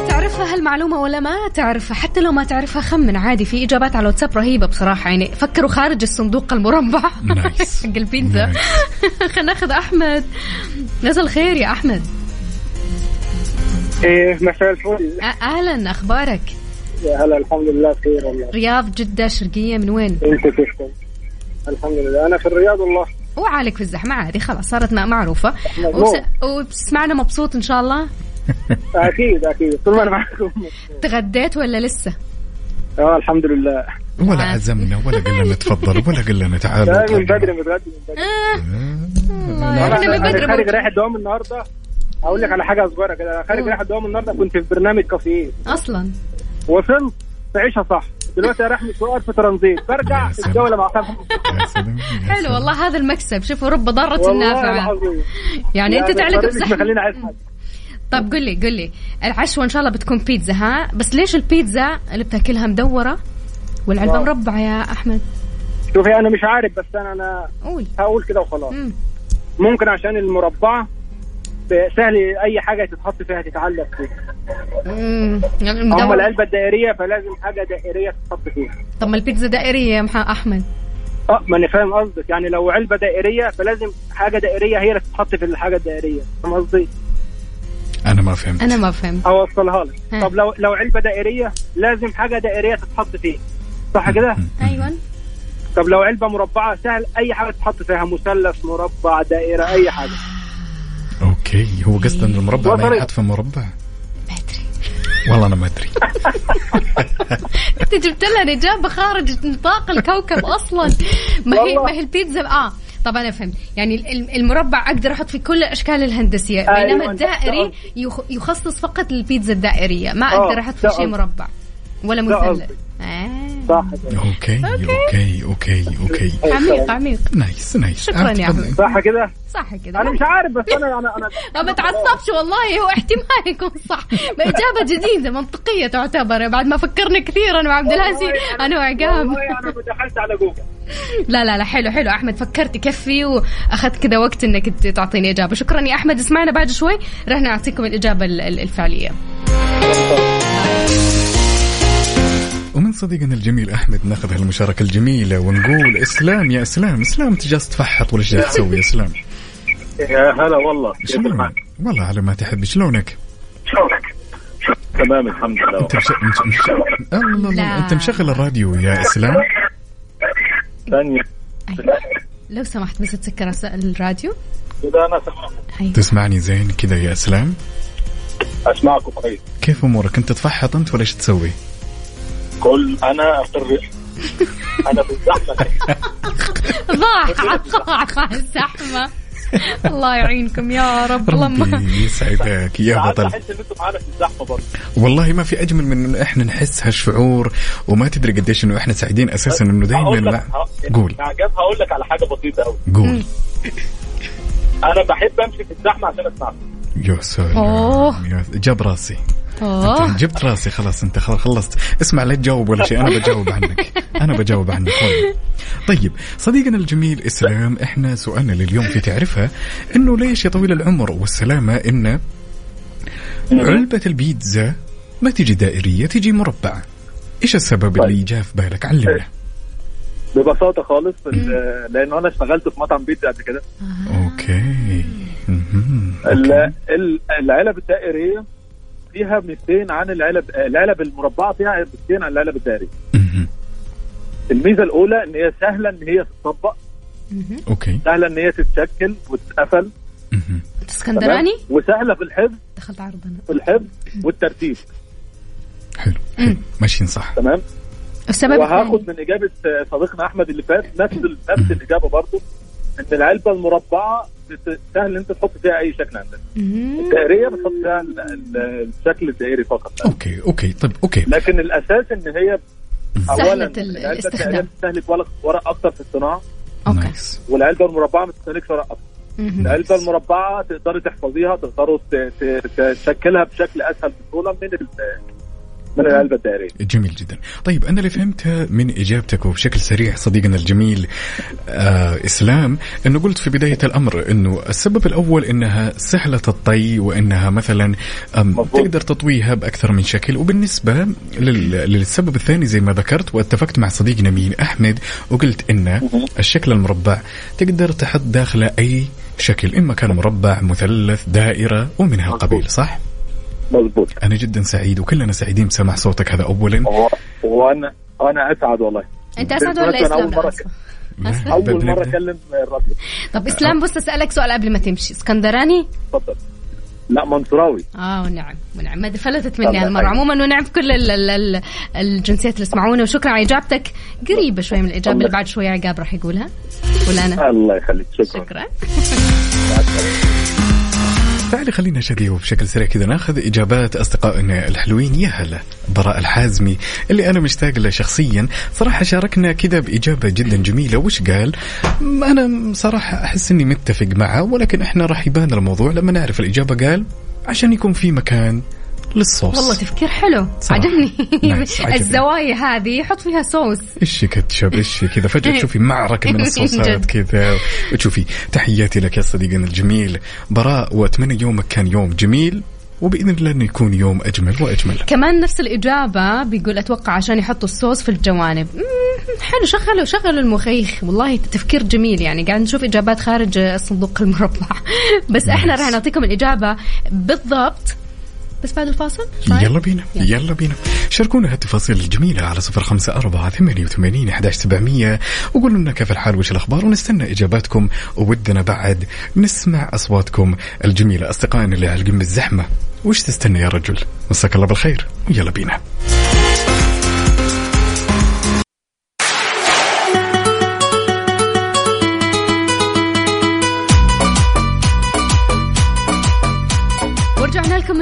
تعرفها هالمعلومة ولا ما تعرفها؟ حتى لو ما تعرفها خمن عادي في إجابات على الواتساب رهيبة بصراحة. يعني فكروا خارج الصندوق المربع. حق البيتزا. خلينا ناخذ أحمد. مساء الخير يا أحمد. إيه مساء الفل. أخبارك؟ يا هلا الحمد لله بخير والله. رياض جدة شرقية من وين؟ أنت كيف الحمد لله. أنا في الرياض والله. وعالك في الزحمة عادي خلاص صارت معروفة. وس... وبتسمعنا مبسوط إن شاء الله؟ <laughs> أكيد أكيد. طول ما أنا معكم. تغديت ولا لسه؟ آه الحمد لله. ولا آه. عزمنا ولا قلنا تفضل ولا قلنا تعالوا لا من. بدري متغدي من بدري. إحنا من أنا بدري خارج برضه. رايح الدوام النهارده. أقول لك على حاجة صغيره كده. أنا خارج رايح الدوام النهارده كنت في برنامج كافيه أصلا؟ وصلت في عيشة صح. دلوقتي رايح مشوار في ترانزيت. برجع. الجولة مع <laughs> حلو. والله هذا المكسب. شوفوا رب ضارة والله نافعة العظيم. يعني أنت تعلق بزحمة مخليني عايز حاجة طب قل لي قل لي. العشوة إن شاء الله بتكون بيتزا ها؟ بس ليش البيتزا اللي بتاكلها مدورة والعلبة واو. مربعة يا أحمد؟ شوفي أنا مش عارف بس أنا أنا قول. هقول كده وخلاص. مم. ممكن عشان المربعة سهل أي حاجة تتحط فيها تتعلق فيها. يعني أما. العلبة الدائرية فلازم حاجة دائرية تتحط فيها. طب ما البيتزا دائرية يا محا أحمد. آه ما أنا فاهم قصدك. يعني لو علبة دائرية فلازم حاجة دائرية هي اللي تتحط في الحاجة الدائرية. فاهم قصدي؟ أنا ما فهمت. أنا ما فهمت. أوصلها لك. طب لو لو علبة دائرية لازم حاجة دائرية تتحط فيها. صح كده؟ أيوه. طب لو علبة مربعة سهل أي حاجة تتحط فيها. مثلث مربع دائرة أي حاجة. أوكي هو قصده ان المربع ما وصلت. ينحط في مربع؟ ما أدري. والله أنا ما أدري. <laughs> أنت جبت لنا اجابه خارج نطاق الكوكب أصلا. ما هي. ما هي البيتزا؟ آه طب أنا فهمت. يعني ال- المربع أقدر أحط فيه كل الاشكال الهندسية أيوة، بينما الدائري يخصص فقط للبيتزا الدائرية. ما آه، أقدر أحط فيه شيء. مربع ولا مثلث. كده okay okay. okay okay عميق عميق. nice nice. شكراً يا أحمد. صح كده؟ صح كده. أنا مش عارف بس أنا أنا أنا <laughs> ما تعصبش والله هو احتمال يكون صح. إجابة جديدة منطقية تعتبر. بعد ما فكرنا كثير أنا وعبد العزيز أنا وعقاب. أنا دخلت على جوجل. لا لا لا حلو حلو. أحمد فكرت يكفي وأخذت كذا وقت إنك تعطيني إجابة. شكرا يا أحمد. اسمعنا بعد شوي. رح نعطيكم الإجابة ال- ال- الفعلية. صديقنا الجميل أحمد ناخذ هالمشاركة الجميلة ونقول إسلام يا إسلام إسلام انت جالس تفحط ولا إيش جالس تسوي يا إسلام؟ يا هلا والله كيف شلونك؟ والله على ما تحب شلونك؟ شلونك؟ تمام الحمد لله أنت مش... مش... مش... الله الله. الله أنت مشغل الراديو يا إسلام؟ ثانية أيوة. لو سمحت بس تسكر الراديو إذا أنا سمعت أيوة. تسمعني زين كذا يا إسلام؟ أسمعكم كويس كيف أمورك؟ أنت تفحط أنت ولا إيش تسوي؟ كل أنا أقر أنا في الزحمة. ضاع ضاع الزحمة. الله يعينكم يا رب. اللهم ربي يسعدك يا بطل. بحس إن أنتم معانا في الزحمة برضه. والله ما في أجمل من إنه إحنا نحس هالشعور وما تدري قديش إنه إحنا سعيدين أساسا إنه دائما. ه- قول. مع جاب هقول لك على حاجة بسيطة أوي. قول. أنا بحب أمشي في الزحمة عشان أسمعكم يا سلام أوه. يا جاب راسي. اوه أنت جبت راسي خلاص أنت خلصت. اسمع لا تجاوب ولا شيء. أنا بجاوب عنك. أنا بجاوب عنك. والله طيب صديقنا الجميل إسلام إحنا سؤالنا لليوم في تعرفها إنه ليش يا طويل العمر والسلامة إن علبة البيتزا ما تجي دائرية تجي مربعة. إيش السبب اللي جاء في بالك؟ علمنا. ببساطة خالص ال- لأنه أنا اشتغلت في مطعم بيتزا قبل كده. okay. العلب الدائرية فيها ميزتين عن العلب العلب المربعة فيها ميزتين عن العلب الدائرية مهم. الميزة الأولى إن هي سهلة إن هي تطبق okay. سهلة إن هي تتشكل وتتقفل. اسكندراني؟ وسهلة في الحفظ. دخلت عرضنا في الحفظ والترتيب. حلو حلو. ماشيين صح. تمام؟ السبب وهاخد من إجابة صديقنا أحمد اللي فات نفس نفس الإجابة برضو إن العلبة المربعة سهل أنت تحط فيها أي شكل عندك. الدائرية بتحط فيها ال- ال- الشكل الدائري فقط. okay okay طيب okay. لكن الأساس إن هي اولا العلبة الاستخدام. بتستهلك ورق ورق أكتر في الصناعة. أوكي. والعلبة المربعة ما بتستهلكش ورق مهم. العلبة المربعة تقدري تحفظيها تقدروا ت- ت- تشكلها بشكل أسهل بسهولة من من العلبه الدائريه جميل جدا. طيب أنا اللي فهمته من إجابتك وبشكل سريع صديقنا الجميل آه إسلام أنه قلت في بداية الأمر أنه السبب الأول أنها سهلة الطي وأنها مثلا. تقدر تطويها بأكثر من شكل. وبالنسبة لل للسبب الثاني زي ما ذكرت واتفقت مع صديقنا مين أحمد وقلت أن الشكل المربع تقدر تحط داخله أي شكل إما كان مربع مثلث دائرة ومن هالقبيل صح؟ مظبوط. أنا جدا سعيد وكلنا سعيدين بسماع صوتك هذا أولا. و- وأنا أنا أسعد والله. أنت أسعد ولا إسلام. أول. مرة أكلم الراديو طب إسلام بص أسألك سؤال قبل ما تمشي. اسكندراني؟ اتفضل لا منصوراوي. آه ونعم ونعم. ما فلتت مني الله هالمرة. عموما ونعم في كل ال ال ال الجنسيات اللي يسمعونا. وشكرا على إجابتك. قريبة شوي من الإجابة اللي بعد شوي عقاب راح يقولها. ولا أنا؟ الله يخليك. شكرا. شكرا. تعالي خلينا شدي وبشكل سريع كذا ناخذ إجابات اصدقائنا الحلوين. يا هلا براء الحازمي اللي أنا مشتاق له شخصيا. صراحة شاركنا كذا بإجابة جدا جميلة. وش قال؟ أنا صراحة أحس إني متفق معه ولكن إحنا راح يبان الموضوع لما نعرف الإجابة. قال عشان يكون في مكان للصوص. والله تفكير حلو. صراحة. عجبني. <laughs> نايس،. الزوايا هذه حط فيها صوص. إيش كاتشب؟ إيش كذا؟ فجأة <laughs> تشوفي معركة من الصوصات. كذا. وتشوفي تحياتي لك يا صديقنا الجميل. براء وأتمنى يومك كان يوم جميل. وبإذن الله انه يكون يوم أجمل وأجمل. كمان نفس الإجابة بيقول أتوقع عشان يحطوا الصوص في الجوانب. حلو شغلوا شغلوا المخيخ والله تفكير جميل يعني. قاعد نشوف إجابات خارج الصندوق المربع. <laughs> بس إحنا راح نعطيكم الإجابة بالضبط. بس بعد الفاصل؟ يلا بينا يلا. بينا. شاركونا هالتفاصيل الجميلة على صفر خمسة أربعة ثمانية وثمانين أحداش سبعمية. وقولوا لنا كيف الحال وش الأخبار ونستنى إجاباتكم. وودنا بعد نسمع أصواتكم الجميلة. أصدقائنا اللي عالقين بالزحمة وش تستنى يا رجل؟ مساك الله بالخير ويلا بينا.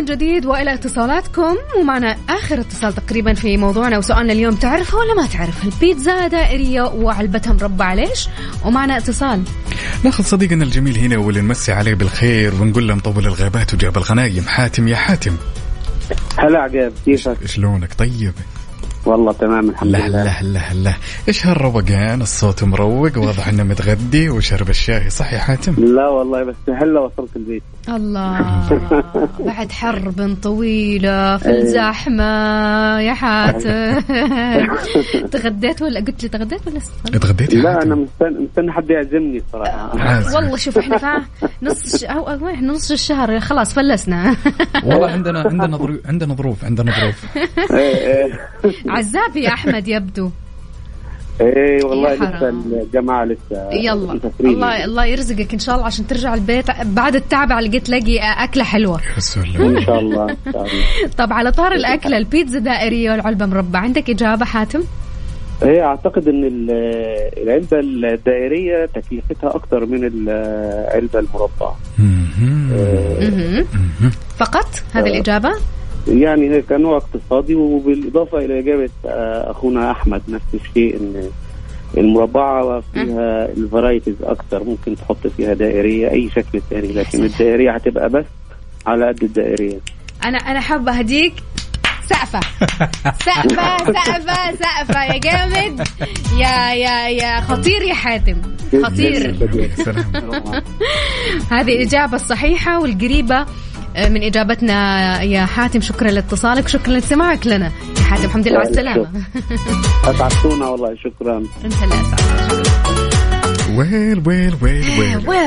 جديد وإلى اتصالاتكم. ومعنا آخر اتصال تقريبا في موضوعنا وسؤالنا اليوم تعرفها ولا ما تعرفها البيتزا دائرية وعلبتها مربعه ليش ومعنا اتصال. ناخذ صديقنا الجميل هنا واللي نمسي عليه بالخير ونقول له مطول الغابات وجاب الغنايم. حاتم يا حاتم. هلا عقاب كيفك؟ شلونك طيب. والله تمام الحمد لا لله. لا لا لا. إيش هالروقان؟ الصوت مروق واضح إنه متغدي وشرب الشاي صح يا حاتم. لا والله بس هلا وصلت البيت. الله. <laughs> بعد حرب طويلة في الزحمة يا حاتم. <laughs> تغديت ولا قلت لي تغديت ولا لسه؟ اتغديت يا لا أنا مستني مستني حد يعزمني صراحة. عازم. والله شوف إحنا فا نص أو إحنا نص الشهر خلاص فلسنا. والله عندنا عندنا ظروف عندنا ظروف عندنا <laughs> ظروف. إيه إيه. عزاب يا أحمد يبدو. إيه والله. لسه الجماعة لسه يلا. الله الله يرزقك إن شاء الله عشان ترجع البيت. بعد التعب على لقيت تلاقي أكلة حلوة. إن شاء الله إن شاء الله. <laughs> طب على طار الأكلة البيتزا دائرية والعلبة مربع عندك إجابة حاتم؟ إيه أعتقد إن ال- العلبة الدائرية تكلفتها أكتر من العلبة المربعة. مهم. فقط هذه الإجابة؟ يعني هي كنوع اقتصادي وبالإضافة إلى إجابة آه، أخونا أحمد نفس الشيء إن المربعة فيها الفرايتيز أكثر ممكن تحط فيها دائرية أي شكل ثاني لكن الدائرية هتبقى بس على قد الدائرية. أنا أنا حابة هديك سقفة. <laughs> سقفة سقفة سقفة. يا جامد. يا يا يا خطير يا حاتم. خطير. <laughs> هذه الإجابة الصحيحة والقريبة آه، من إجابتنا يا حاتم شكرا لاتصالك شكرا لاستماعك لنا. يا حاتم الحمد لله على السلامة. اسعدتونا والله شكرا. أنت اللي ويل ويل ويل ويل. ويل.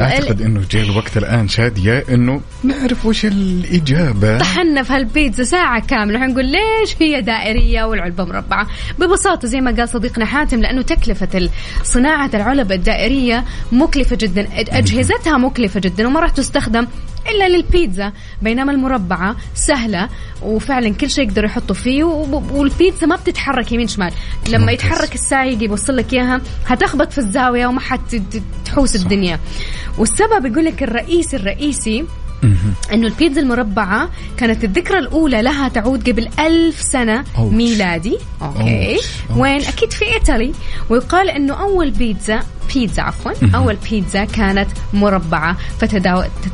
أعتقد إنه جاء الوقت الآن شاديه إنه نعرف وش الإجابة. طحنا في هالبيتزا ساعة كاملة. حنقول ليش هي دائرية والعلبة مربعة؟ ببساطة زي ما قال صديقنا حاتم لأنه تكلفة صناعة العلب الدائرية مكلفة جدا أجهزتها مكلفة جدا وما راح تستخدم إلا للبيتزا. بينما المربعة سهلة وفعلا كل شيء يقدروا يحطوا فيه والبيتزا ما بتتحرك يمين شمال. لما. يتحرك يجي يوصل لك إياها هتخبط في الزاوية وما حتحوس الدنيا. والسبب يقول لك الرئيسي الرئيسي إنه البيتزا المربعة كانت الذكرى الأولى لها تعود قبل ألف سنة أوش. ميلادي. أوكي. أوش. أوش. وين؟ أكيد في إيطالي. ويقال إنه أول بيتزا بيتزا عفوا أول بيتزا كانت مربعة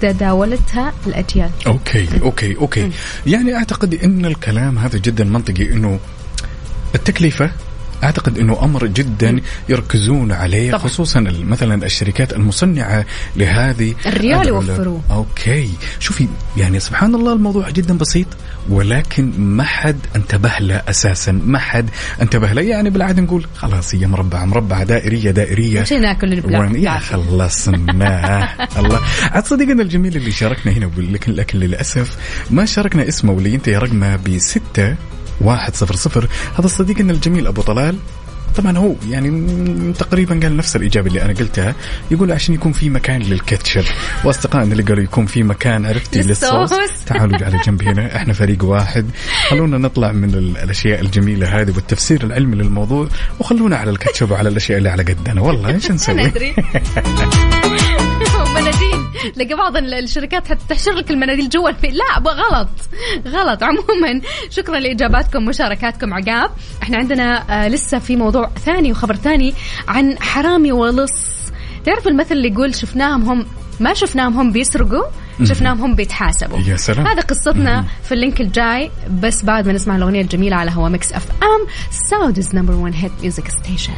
فتداولتها الأجيال. okay okay okay. يعني أعتقد إن الكلام هذا جدا منطقي إنه التكلفة أعتقد إنه أمر جدا يركزون عليه طبعا. خصوصا مثلا الشركات المصنعة لهذه الريال. يوفروه. okay. شوفي يعني سبحان الله الموضوع جدا بسيط ولكن ما حد انتبه له أساسا. ما حد انتبه له. يعني بالعادة نقول خلاص هي مربعة مربعة دائرية دائرية. عشان ناكل البلاك يا خلصنا. <laughs> الله. عاد صديقنا الجميل اللي شاركنا هنا لكن للأسف ما شاركنا اسمه واللي ينتهي رقمه بستة واحد صفر صفر. هذا صديقنا الجميل أبو طلال طبعا هو يعني تقريبا قال نفس الإجابة اللي أنا قلتها. يقول عشان يكون في مكان للكاتشب وأصدقائنا اللي قالوا يكون في مكان عرفتي للصوص. تعالوا على جنب هنا إحنا فريق واحد. خلونا نطلع من ال- الأشياء الجميلة هذه والتفسير العلمي للموضوع وخلونا على الكاتشب وعلى الأشياء اللي على قدنا. والله إيش نسوي؟ <laughs> <laughs> <laughs> لقى بعض ال- الشركات حتى تحشر لك المناديل جوا لا غلط. غلط. عموما شكرا لإجاباتكم ومشاركاتكم عقاب. إحنا عندنا آه لسه في موضوع ثاني وخبر ثاني عن حرامي ولص. تعرف المثل اللي يقول شفناهم هم ما شفناهم هم بيسرقوا شفناهم هم بيتحاسبوا. يا سلام. هذا قصتنا في ال link الجاي. بس بعد ما نسمع الأغنية الجميلة على هوا Mix FM Saudi's number 1 hit music station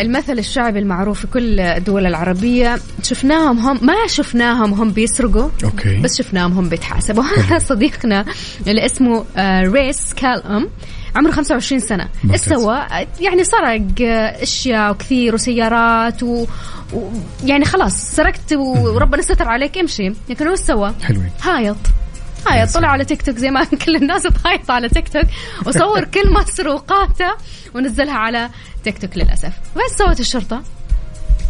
المثل الشعبي المعروف في كل الدول العربية شفناهم هم ما شفناهم هم بيسرقوا okay. بس شفناهم هم بيتحاسبوا هذا <laughs> صديقنا اللي اسمه آه، ريس كالوم عمره 25 سنة إيش. سوى؟ يعني سرق آه، أشياء وكثير وسيارات و... و... يعني خلاص سرقت وربنا ستر عليك امشي لكن هو سوى؟ حلوين هايط هايط طلع على تيك توك زي ما <laughs> كل الناس تهايط على تيك توك وصور كل مسروقاته ونزلها على تيك توك للأسف. بس سوت الشرطة؟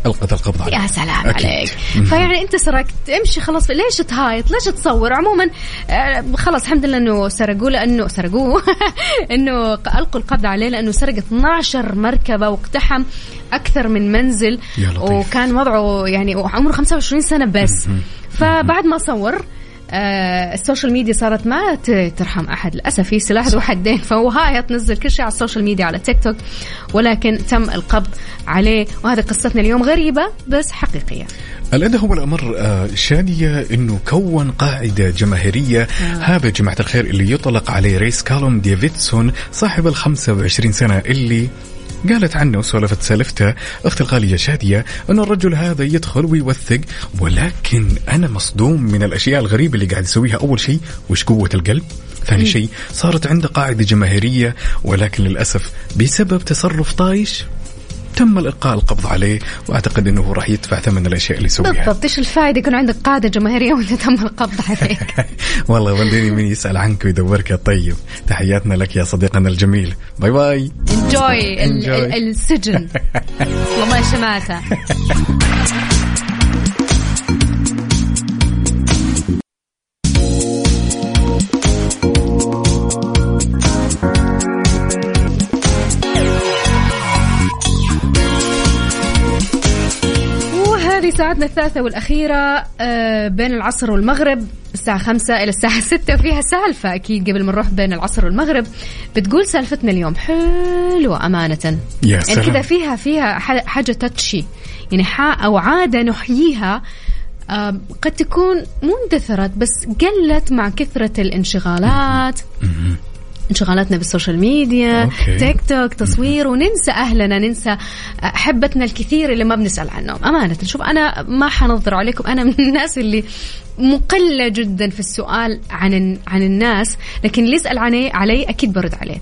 ألقت القبض عليه يا سلام أكيد. عليك. فيعني أنت سرقت. امشي خلاص. ليش تهايط؟ ليش تصور؟ عموما آه، خلاص الحمد لله إنه سرقوه لأنه سرقوه. <laughs> إنه ألقوا القبض عليه لأنه سرق 12 مركبة واقتحم أكثر من منزل. يا لطيف. وكان وضعه يعني عمره 25 سنة بس. فبعد ما صور آه ال social media صارت ما ترحم أحد. للأسف في سلاح ذو حدين. فهو هايط نزل كل شيء على ال social media على تيك توك ولكن تم القبض عليه. وهذه قصتنا اليوم غريبة بس حقيقية. الأدهى والأمر آه، شادية أنه كون قاعدة جماهيرية. هذا جماعة الخير اللي يطلق عليه ريس كالوم ديفيدسون صاحب ال 25 سنة اللي قالت عنه وسولفت سالفته أختي الغالية شادية انه الرجل هذا يدخل ويوثق ولكن أنا مصدوم من الأشياء الغريبة اللي قاعد يسويها. أول شيء وش قوة القلب؟ ثاني شيء صارت عنده قاعدة جماهيرية ولكن للأسف بسبب تصرف طايش تم القاء القبض عليه وأعتقد إنه هو راح يدفع ثمن الأشياء اللي يسويها بالضبط. إيش الفائدة يكون عندك قاعدة جماهيرية <laughs> وانت تم القبض عليك؟ <laughs> والله وديني من يسأل عنك ويدورك. يا طيب تحياتنا لك يا صديقنا الجميل. باي باي. انجوي. السجن. <laughs> والله ما وهذه ساعتنا الثالثة والأخيرة آه، بين العصر والمغرب الساعة خمسة إلى الساعة <laughs> ستة وفيها سالفة أكيد قبل ما نروح بين العصر والمغرب. بتقول سالفتنا اليوم حلوة أمانة يا يعني سلام. كذا فيها فيها حاجة touchy يعني ح- أو عادة نحييها آم، قد تكون مو اندثرت بس قلت مع كثرة الانشغالات. انشغالاتنا بال social media okay. تيك توك تصوير وننسى أهلنا ننسى أحبتنا الكثير اللي ما بنسأل عنهم. أمانة شوف أنا ما حنظر عليكم أنا من <laughs> الناس اللي مقلة جدا في السؤال عن عن الناس لكن اللي يسأل علي علي أكيد برد عليه.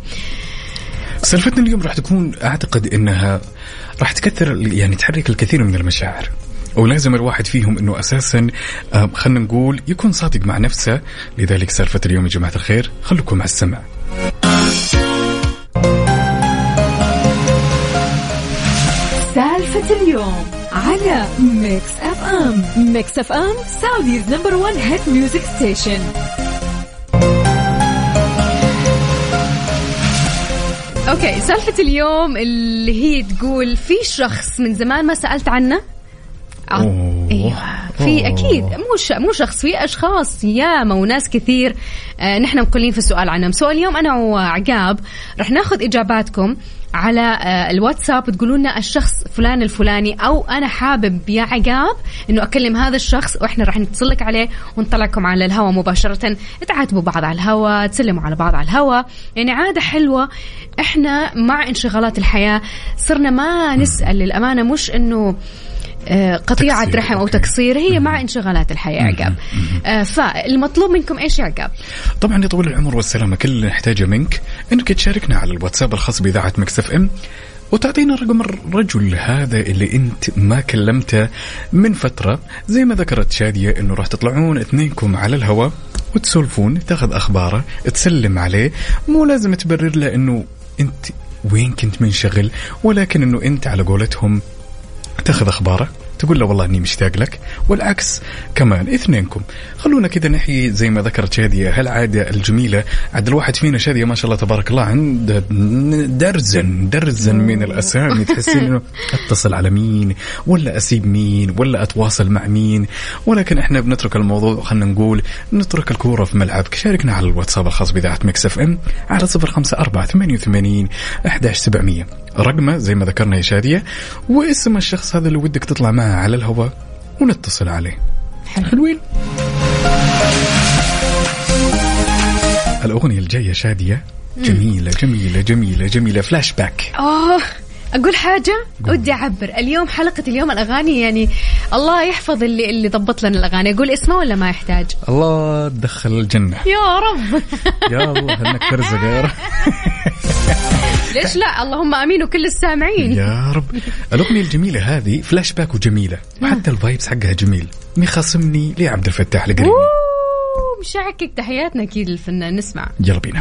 سالفتنا اليوم راح تكون أعتقد إنها راح تكثر يعني تحرك الكثير من المشاعر. ولازم الواحد فيهم إنه أساسا آه، خلينا نقول يكون صادق مع نفسه. لذلك سالفه اليوم يا جماعة الخير خليكم مع السمع. اليوم على Mix FM Mix FM Saudi's number 1 hit music station okay سالفة اليوم اللي هي تقول في شخص من زمان ما سألت عنه؟ أوه. إيوه. في. أكيد. مو ش... مو شخص في أشخاص ياما وناس كثير. آه نحن مقلين في السؤال عنهم. سؤال اليوم أنا وعقاب رح ناخذ إجاباتكم على آه الواتساب تقولوا لنا الشخص فلان الفلاني أو أنا حابب يا عقاب إنه أكلم هذا الشخص وإحنا راح نتصل لك عليه ونطلعكم على الهواء مباشرة. تعاتبوا بعض على الهواء تسلموا على بعض على الهواء يعني عادة حلوة. إحنا مع انشغالات الحياة صرنا ما نسأل للأمانة مش إنه قطيعة تقصير، رحم أو. تقصير هي مع انشغالات الحياة عقاب. آه، فالمطلوب منكم إيش عقاب؟ طبعا يا طويل العمر والسلامة كل اللي نحتاجه منك إنك تشاركنا على الواتساب الخاص بإذاعة Mix FM وتعطينا رقم الرجل هذا اللي أنت ما كلمته من فترة زي ما ذكرت شادية إنه راح تطلعون اثنينكم على الهواء وتسولفون تاخذ أخباره تسلم عليه. مو لازم تبرر له إنه أنت وين كنت منشغل ولكن إنه أنت على قولتهم تاخذ اخباره تقول له والله إني مشتاق لك والعكس كمان اثنينكم. خلونا كذا نحيي زي ما ذكرت شادية هالعادة الجميلة عاد الواحد فينا شادية ما شاء الله تبارك الله عنده درزن درزن من الأسامي تحسين <laughs> إنه أتصل على مين ولا أسيب مين ولا أتواصل مع مين. ولكن إحنا بنترك الموضوع خلينا نقول نترك الكورة في ملعبك. شاركنا على الواتساب الخاص بإذاعة Mix FM على 054 88 11700 رقمه زي ما ذكرنا يا شادية واسم الشخص هذا اللي ودك تطلع معه على الهواء ونتصل عليه. حلوين. الأغنية الجاية شادية جميلة جميلة جميلة جميلة. فلاش باك أوه أقول حاجة؟ ودي أعبر. اليوم حلقة اليوم الأغاني يعني الله يحفظ اللي اللي ضبط لنا الأغاني. أقول اسمه ولا ما يحتاج؟ الله تدخل الجنة. يا رب. يا الله إنك ترزق يا رب. <laughs> <laughs> ليش لا؟ اللهم آمين وكل السامعين. يا رب. الأغنية الجميلة هذه فلاش باك وجميلة. وحتى ال vibes حقها جميل. مخاصمني لعبد الفتاح القريبي. مشعكك تحياتنا أكيد للفنان. نسمع. يلا بينا.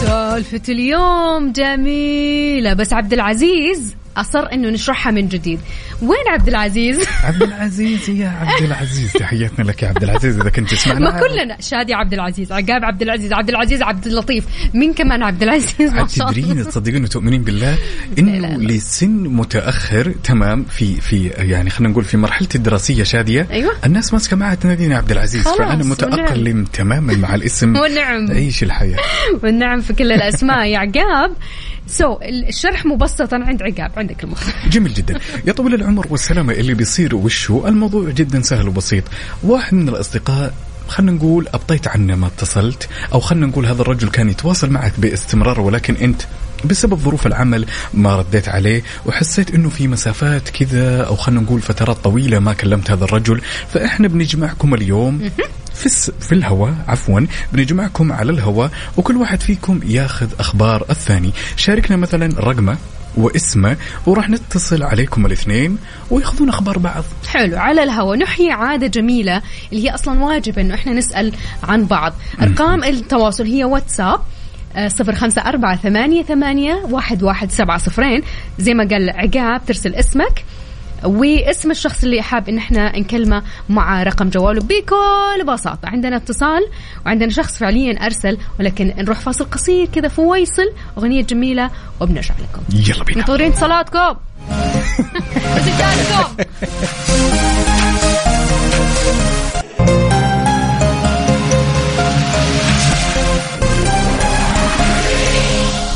سالفة اليوم جميلة. بس عبد العزيز أصر إنه نشرحها من جديد. وين عبد العزيز؟ <laughs> عبد العزيز يا عبد العزيز. تحياتنا لك يا عبد العزيز إذا كنت تسمعنا. ما كلنا شادي عبد العزيز عقاب عبد العزيز عبد العزيز عبد اللطيف. مين كمان عبد العزيز؟ ما شاء الله. تدرين تصدقين وتؤمنين بالله إنه. لسن متأخر تمام في في يعني خلينا نقول في مرحلتي الدراسية شادية. أيوة. الناس ماسكه معها تناديني عبد العزيز. فأنا متأقلم تماما مع الاسم. <laughs> والنعم. عيش الحياة. والنعم في كل الأسماء يا عقاب. سو الشرح مبسطا عند عقاب عندك المخ. جميل جدا. يا طويل العمر والسلامة اللي بيصير وشو الموضوع جدا سهل وبسيط. واحد من الأصدقاء خلينا نقول أبطيت عنه ما اتصلت أو خلينا نقول هذا الرجل كان يتواصل معك باستمرار ولكن أنت بسبب ظروف العمل ما رديت عليه وحسيت إنه في مسافات كذا أو خلينا نقول فترات طويلة ما كلمت هذا الرجل. فإحنا بنجمعكم اليوم في الس... في الهواء. عفوا. بنجمعكم على الهواء وكل واحد فيكم ياخذ أخبار الثاني. شاركنا مثلا رقمه واسمه وراح نتصل عليكم الاثنين ويأخذون أخبار بعض. حلو. على الهواء نحيي عادة جميلة اللي هي أصلا واجب أنه إحنا نسأل عن بعض. أرقام التواصل هي واتساب آه، صفر خمسة أربعة ثمانية ثمانية واحد واحد سبعة صفرين. زي ما قال عقاب ترسل اسمك. واسم الشخص اللي حاب إن إحنا نكلمه مع رقم جواله بكل بساطة. عندنا اتصال وعندنا شخص فعليا أرسل ولكن نروح فاصل قصير كذا فويصل. أغنية جميلة وبنرجع لكم. يلا بينا. منتظرين اتصالاتكم <laughs>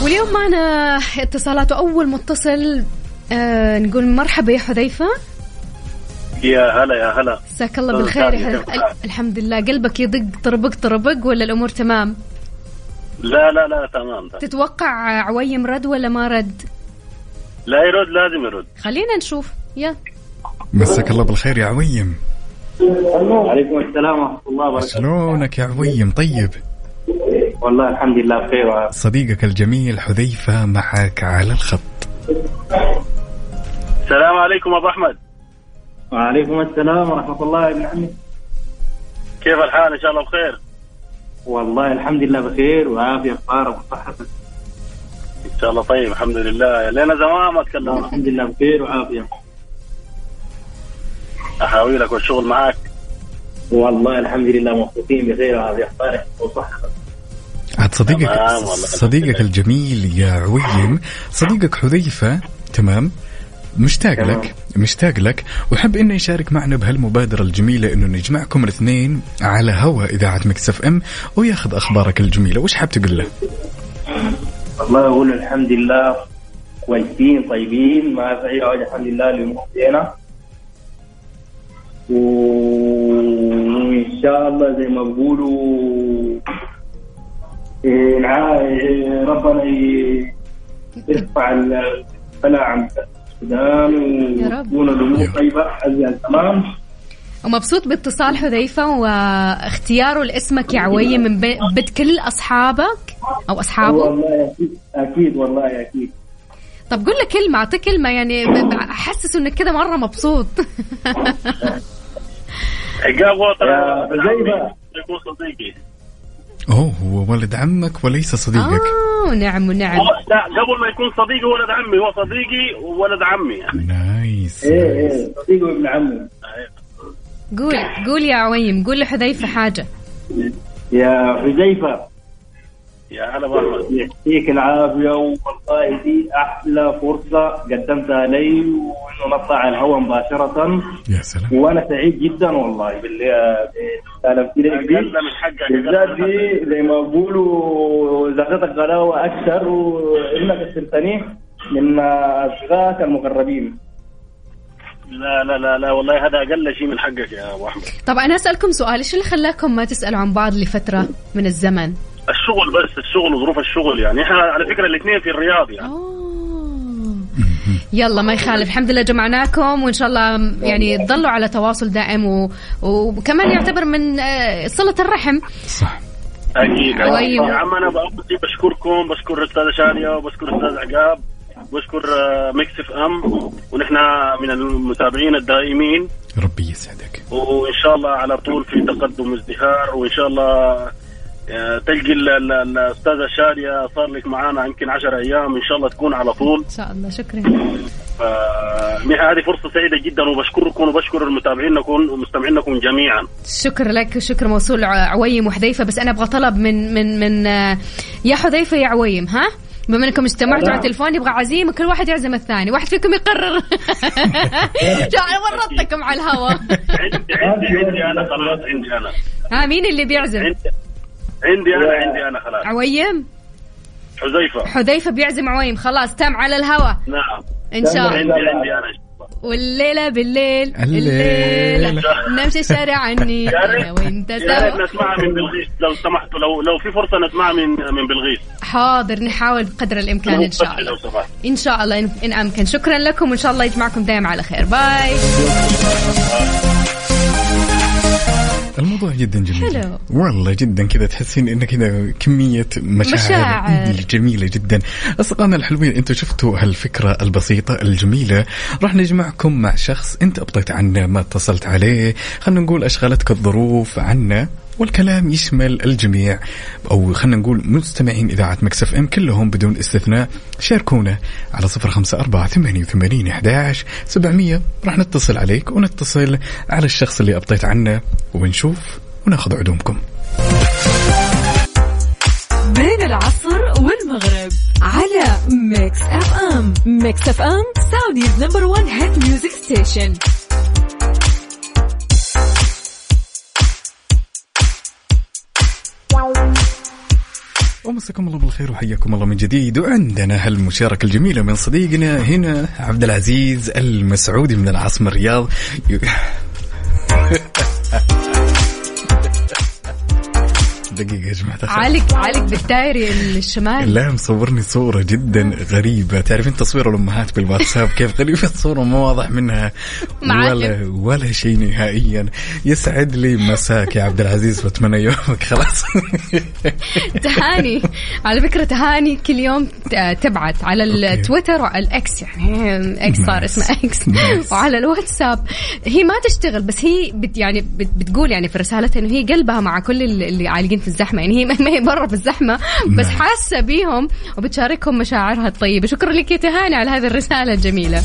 واليوم معنا اتصالات واول متصل آه نقول مرحبا يا حذيفة. يا هلا يا هلا. مساك الله بالخير. يا الحمد لله. قلبك يدق طربق طربق ولا الأمور تمام؟ لا لا لا تمام تمام. تتوقع عويم رد ولا ما رد؟ لا يرد لازم يرد. خلينا نشوف. يلا مساك الله بالخير يا عويم. عليكم السلام ورحمة الله وبركاته. شلونك يا عويم؟ طيب. والله الحمد لله بخير. وعافية. صديقك الجميل حذيفة معك على الخط. السلام عليكم أبو أحمد. وعليكم السلام ورحمة الله يا ابن عمي. كيف الحال؟ إن شاء الله بخير. والله الحمد لله بخير وعافية بخير وصحه إن شاء الله طيب الحمد لله. لنا زمان ما تكلمنا. الحمد لله بخير وعافية. أحاويلك والشغل معك والله الحمد لله مبسوطين بخير وعافية بخير وصحه عاد صديقك. صديقك الجميل يا عويم صديقك حذيفة تمام؟ مشتاق. لك مشتاق لك. وحب إنه يشارك معنا بهالمبادرة الجميلة إنه نجمعكم الاثنين على هوا إذاعة مكسف إم وياخذ أخبارك الجميلة. وش حاب تقول له؟ والله أقول الحمد لله. كويسين طيبين ما في أي حاجة. الحمد لله اللي فينا وإن شاء الله زي ما بيقولوا إيه، إيه، ربنا يرفع البلاء عن السودان. وتكون الأمور طيبة ازيد تمام ومبسوط باتصال حذيفة واختياره لاسمك يا عويم من بي- بيت كل أصحابك أو أصحابه. والله أكيد أكيد والله أكيد. طب قول له كلمة أعطيه كلمة يعني حسسه إنك كذا مرة مبسوط. عقاب عمي، حذيفة. يكون صديقي. أوه هو ولد عمك وليس صديقك. آه نعم ونعم هو لا قبل ما يكون صديقي ولد عمي. هو صديقي وولد عمي يعني. نايس. إيه إيه صديقه ابن عمي. قول قول يا عويم قول لحذيفة حاجة. يا حذيفة يا هلا احمد يعطيك العافية والله دي أحلى فرصة قدمتها لي وانه نطلع على الهواء مباشرة. يا سلام. وأنا سعيد جدا والله باللي سالمت لك أقل دي من حقك بالذات دي زي ما بيقولوا زغتك غلاوه أكثر وانك صرتني من أصدقائك المقربين. لا لا لا لا والله هذا أقل شيء من حقك يا أبو أحمد. طب أنا أسألكم سؤال إيش اللي خلاكم ما تسألوا عن بعض لفترة من الزمن؟ الشغل بس الشغل وظروف الشغل يعني. إحنا على فكرة الاثنين في الرياض يعني. أوه. يلا ما يخالف. الحمد لله جمعناكم وإن شاء الله يعني تضلوا على تواصل دائم و... وكمان يعتبر من آه، صلة الرحم. صح. أكيد. أيوة. يا عم أنا بشكركم بشكر الاستاذ شادية وبشكر الاستاذ عقاب بشكر آه، Mix FM ونحن من المتابعين الدائمين. ربي يسعدك. وإن شاء الله على طول في تقدم وازدهار وإن شاء الله تلقي ال- ال- الأستاذة شاديه صار لك معانا يمكن 10 أيام إن شاء الله تكون على طول. إن شاء الله شكرا. هذه فرصة سعيدة جدا وبشكركم وبشكر المتابعينكم ومستمعينكم جميعا. شكر لك وشكر موصول عويم وحذيفة. بس أنا أبغى طلب من من من آه، يا حذيفة يا عويم ها؟ بما إنكم اجتمعتوا على التليفون يبغى عزيمه كل واحد يعزم الثاني. واحد فيكم يقرر. <laughs> أنا ورطتكم على الهوا عندي عندي أنا خلاص عندي أنا ها مين اللي بيعزم؟ عندي عندي أنا عندي أنا خلاص. عويم؟ حذيفة. حذيفة بيعزم عويم خلاص تم على الهوا. نعم. إن شاء عندي الله. عندي أنا. والليلة بالليل الليلة. الليلة. نمشي الشارع عني <laughs> يا ريت أنا وانت يا ريت سوا نسمعها من بلغيس لو سمحتوا لو لو في فرصة نسمعها من من بلغيس. حاضر نحاول بقدر الإمكان إن شاء الله. إن شاء الله إن إن أمكن. شكرا لكم وإن شاء الله يجمعكم دائما على خير. باي. الموضوع جدا جميل. حلو. والله جدا كذا تحسين انه كذا كمية مشاعر, مشاعر. جميلة جدا. أصدقائنا الحلوين أنتم شفتوا هالفكرة البسيطة الجميلة. راح نجمعكم مع شخص أنت أبطيت عنه ما اتصلت عليه. خلينا نقول أشغلتك الظروف عنه. والكلام يشمل الجميع. أو خلينا نقول مستمعين إذاعة مكسف إم كلهم بدون استثناء شاركونا على صفر خمسة أربعة ثمانية وثمانين احداش سبعمئه راح نتصل عليك ونتصل على الشخص اللي أبطيت عنه ونشوف وناخذ عدومكم. بين العصر والمغرب على Mix FM. Mix FM Saudi's number 1 hit music station ومساكم الله بالخير وحياكم الله من جديد. وعندنا هالمشاركة الجميلة من صديقنا هنا عبد العزيز المسعودي من العاصمة الرياض. دقيقة يا جماعة. الخير. علق علق بالدايري الشمال. لا مصورني صورة جدا غريبة. تعرفين تصوير الأمهات بالواتساب كيف؟ غريبة الصورة ما واضح منها. ولا ولا شيء نهائيا. يسعد لي مساك يا عبد العزيز واتمنى يومك. خلاص. <laughs> تهاني. على فكرة تهاني كل يوم تبعت على التويتر وعلى الأكس يعني أكس صار نايس. اسمه نايس. وعلى الواتساب. هي ما تشتغل بس هي بت يعني بت بتقول يعني في رسالتها إنه هي قلبها مع كل اللي عالقين في الزحمة. يعني هي ما هي برا في الزحمة بس نايس. حاسة بيهم وبتشاركهم مشاعرها الطيبة. شكرا لك يا تهاني على هذه الرسالة الجميلة.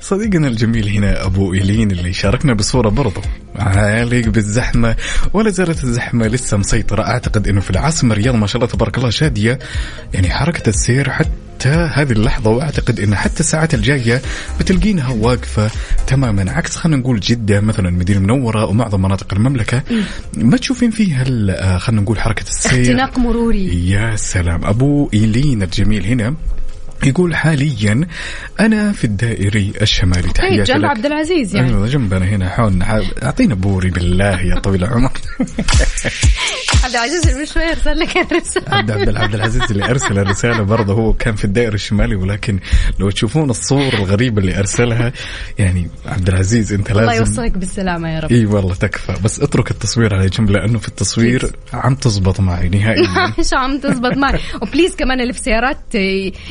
صديقنا الجميل هنا أبو إيلين اللي شاركنا بصورة برضو. عالق بالزحمة ولا زالت الزحمة لسه مسيطرة. أعتقد إنه في العاصمة الرياض ما شاء الله تبارك الله شادية. يعني حركة السير حتى هذه اللحظة وأعتقد انه حتى الساعات الجاية بتلقينها واقفة تماما. عكس خلينا نقول جدة مثلا المدينة المنوره ومعظم مناطق المملكة ما تشوفين فيها آه، خلينا نقول حركة السير؟ اختناق مروري. يا سلام. أبو إيلين الجميل هنا. يقول حاليا أنا في الدائري الشمالي. طيب تحياتي جنب عبد العزيز يعني. أيوه جنبنا هنا حولنا. أعطينا بوري بالله يا طويل العمر. عبد العزيز اللي من شوي أرسل لك عبد الرسالة عبد عبد العزيز اللي أرسل الرسالة برضه هو كان في الدائري الشمالي ولكن لو تشوفون الصور الغريبة اللي أرسلها يعني عبد العزيز أنت الله لازم يوصلك بالسلامة يا رب. إي والله تكفى. بس اترك التصوير على جنب لأنه في التصوير عم تزبط معي نهائيا. <laughs> مش عم تزبط معي؟ وبليز كمان اللي في سيارات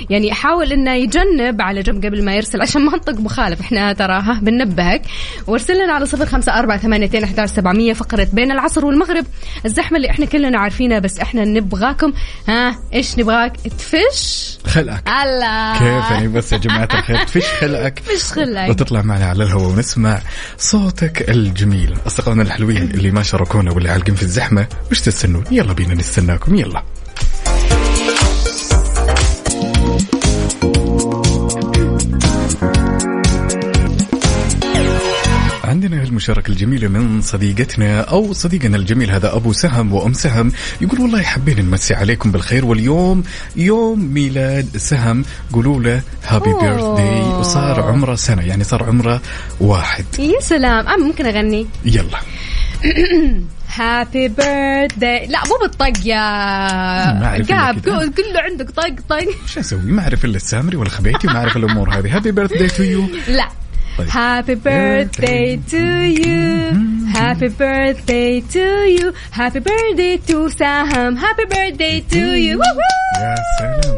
يعني حاول إنه يجنب على جنب قبل ما يرسل عشان ما نطق مخالف. إحنا تراها بننبهك. وارسل لنا على صفر خمسة أربعة ثمانية سبعمية فقرة بين العصر والمغرب. الزحمة اللي إحنا كلنا عارفينها بس إحنا نبغاكم. ها إيش نبغاك؟ تفش؟ خلقك. الله. كيف يعني بس يا جماعة الخير؟ فيش خلقك. فش خلقك. وتطلع معنا على الهواء ونسمع صوتك الجميل. أصدقائنا الحلوين اللي ما شاركونا واللي عالقين في الزحمة وش تستنون؟ يلا بينا نستناكم. يلا. المشاركة الجميلة من صديقتنا أو صديقنا الجميل هذا أبو سهم وأم سهم. يقول والله حابين نمسي عليكم بالخير واليوم يوم ميلاد سهم. قولوا له happy أوه. birthday وصار عمره سنة يعني صار عمره واحد. يا سلام. أم ممكن أغني؟ يلا. <clears throat> happy birthday لا مو بالطق يا قاب. قول قول له عندك طق طق. وش أسوي؟ ما أعرف إلا السامري ولا خبيتي وما أعرف الأمور هذه. happy birthday to you لا. طيب. Happy birthday to you. Happy birthday to you. Happy birthday to سهم Happy birthday to you! يا سلام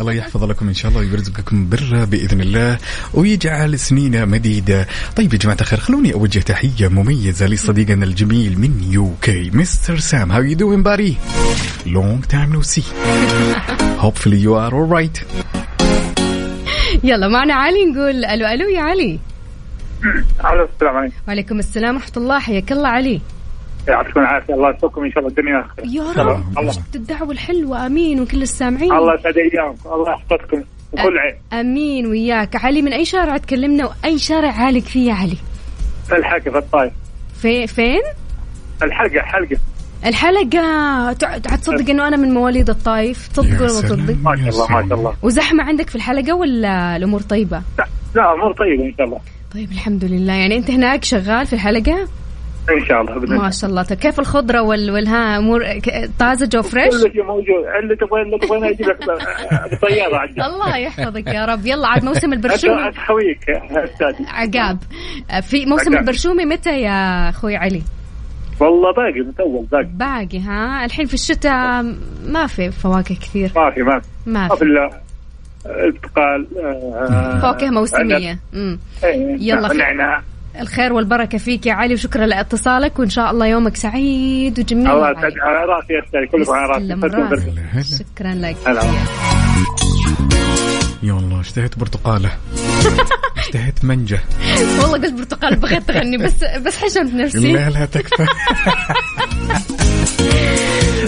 الله يحفظ لكم ان شاء الله ويرزقكم برا باذن الله ويجعل سنين مديدة. طيب يا جماعة الخير خلوني أوجه تحية مميزة لصديقنا الجميل من UK Mister Sam how you doing buddy long time no see hopefully you are alright يلا معنا علي نقول ألو ألو يا علي. ألو السلام عليكم. وعليكم السلام ورحمة الله. حياك الله علي. يعطيكم العافية. الله يسعدكم إن شاء الله. الدنيا خير. يا. رب. الله. شفت الدعوة الحلوة؟ آمين. وكل السامعين. الله يسعد ايامكم الله يحفظكم. وكل عين. آمين. وياك. علي من أي شارع تكلمنا؟ وأي شارع عالق فيه يا علي؟ في الحلقة في الطايف. في فين؟ الحلقة حلقة. الحلقة. تع- تصدق إنه أنا من مواليد الطايف. تصدق ولا ما. تصدق؟ ما شاء الله ما شاء الله. وزحمة عندك في الحلقة ولا الأمور طيبة؟ لا, لا امور طيبة إن شاء الله. طيب الحمد لله. يعني أنت هناك شغال في الحلقة؟ إن شاء الله باذن ما شاء الله. طيب كيف الخضرة وال والها أمور طازجة وفريش كل شيء موجود. اللي تبغى اللي تبغى أجيب لك بطياره عندك الله يحفظك يا رب. يلا عاد موسم البرشومي أستاذ عقاب. في موسم. البرشومي متى يا أخوي علي؟ والله باقي متول باقي. باقي ها. الحين في الشتاء ما في فواكه كثير. ما في ما في. ما في في. إلا البرتقال آه، فواكه موسمية. امم يلا خير. نعناع. الخير والبركة فيك يا علي وشكرا لاتصالك وإن شاء الله يومك سعيد وجميل. الله يا يسعد علي. على راسي يا كلكم على راسي. شكرا لك. يا الله اشتهيت برتقالة. <laughs> اشتهيت منجة. والله قلت برتقال بغيت تغني بس بس حشمت نفسي. لا لا تكفى. <laughs>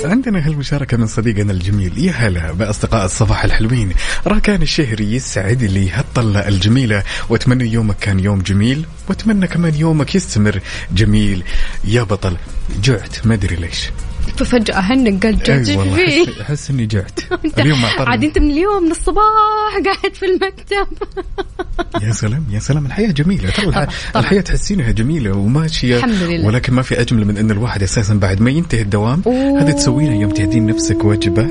عندنا هالمشاركة من صديقنا الجميل يا هلا بأصدقاء الصباح الحلوين. راكان الشهري يسعد لي هالطلة الجميلة وأتمنى يومك كان يوم جميل وأتمنى كمان يومك يستمر جميل. يا بطل جعت ما أدري ليش. ففجأة هنك قال إي جد والله فيه. احس إني جعت. <laughs> <laughs> اليوم عاد أنت من اليوم من الصباح قاعد في المكتب. <laughs> يا سلام يا سلام الحياة جميلة. ترى الح- طبعاً، طبعاً. الحياة تحسينها جميلة وماشية. الحمد لله. ولكن ما في أجمل من أن الواحد أساسا بعد ما ينتهي الدوام. هذا تسوينها يوم تهدين نفسك وجبه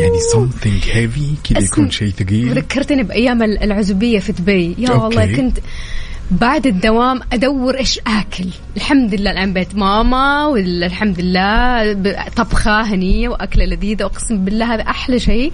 يعني something heavy كذا يكون شيء ثقيل. ذكرتني بأيام ال- العزوبية في دبي. يا أوكي. والله كنت بعد الدوام أدور إيش آكل. الحمد لله الآن بيت ماما والحمد لله طبخة هنية وأكلة لذيذة أقسم بالله هذا أحلى شيء.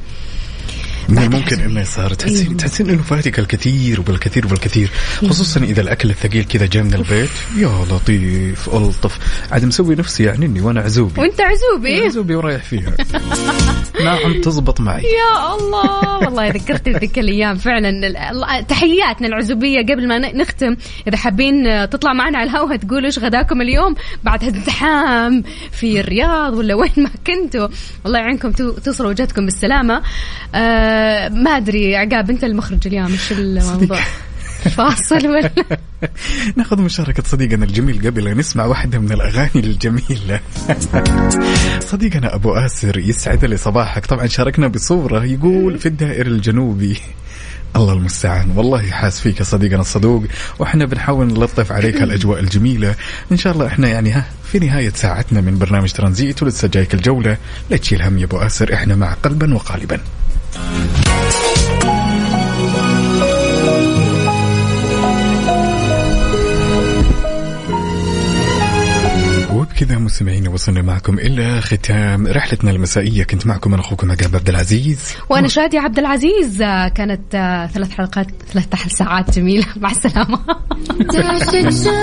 من الممكن. انه صار تحسين أيوة. تحسين إنه فاتك الكثير وبالكثير وبالكثير خصوصا إذا الأكل الثقيل كذا جاء من البيت. يا لطيف ألطف. عاد مسوي نفسي يعني إني وأنا عزوبي. وأنت عزوبي؟ عزوبي ورايح فيها. <laughs> نعم تزبط معي. يا الله. والله ذكرتني بذيك الأيام فعلا. تحياتنا العزوبية قبل ما نختم. إذا حابين تطلع معنا على الهواء تقولوا إيش غداكم اليوم بعد هالزحام في الرياض ولا وين ما كنتوا الله يعينكم. تو- توصلوا وجهتكم بالسلامة. آه ما أدري عقاب أنت المخرج اليوم إيش الموضوع؟ فاصل. ولا <laughs> ناخذ مشاركة صديقنا الجميل قبل أن نسمع واحدة من الأغاني الجميلة. <laughs> صديقنا أبو آسر يسعد لي صباحك. طبعا شاركنا بصورة يقول في الدائر الجنوبي الله المستعان. والله حاس فيك يا صديقنا الصدوق وإحنا بنحاول نلطف عليك <laughs> الأجواء الجميلة. إن شاء الله إحنا يعني ها في نهاية ساعتنا من برنامج ترانزيت ولسه جايك الجولة. لا تشيل هم يا أبو آسر إحنا مع قلبا وقالبا. وبكذا مستمعينا وصلنا معكم إلى ختام رحلتنا المسائية. كنت معكم أنا أخوكم عقاب عبد العزيز. وأنا شادي عبد العزيز. كانت ثلاث حلقات ثلاث ساعات جميلة. مع السلامة. <laughs>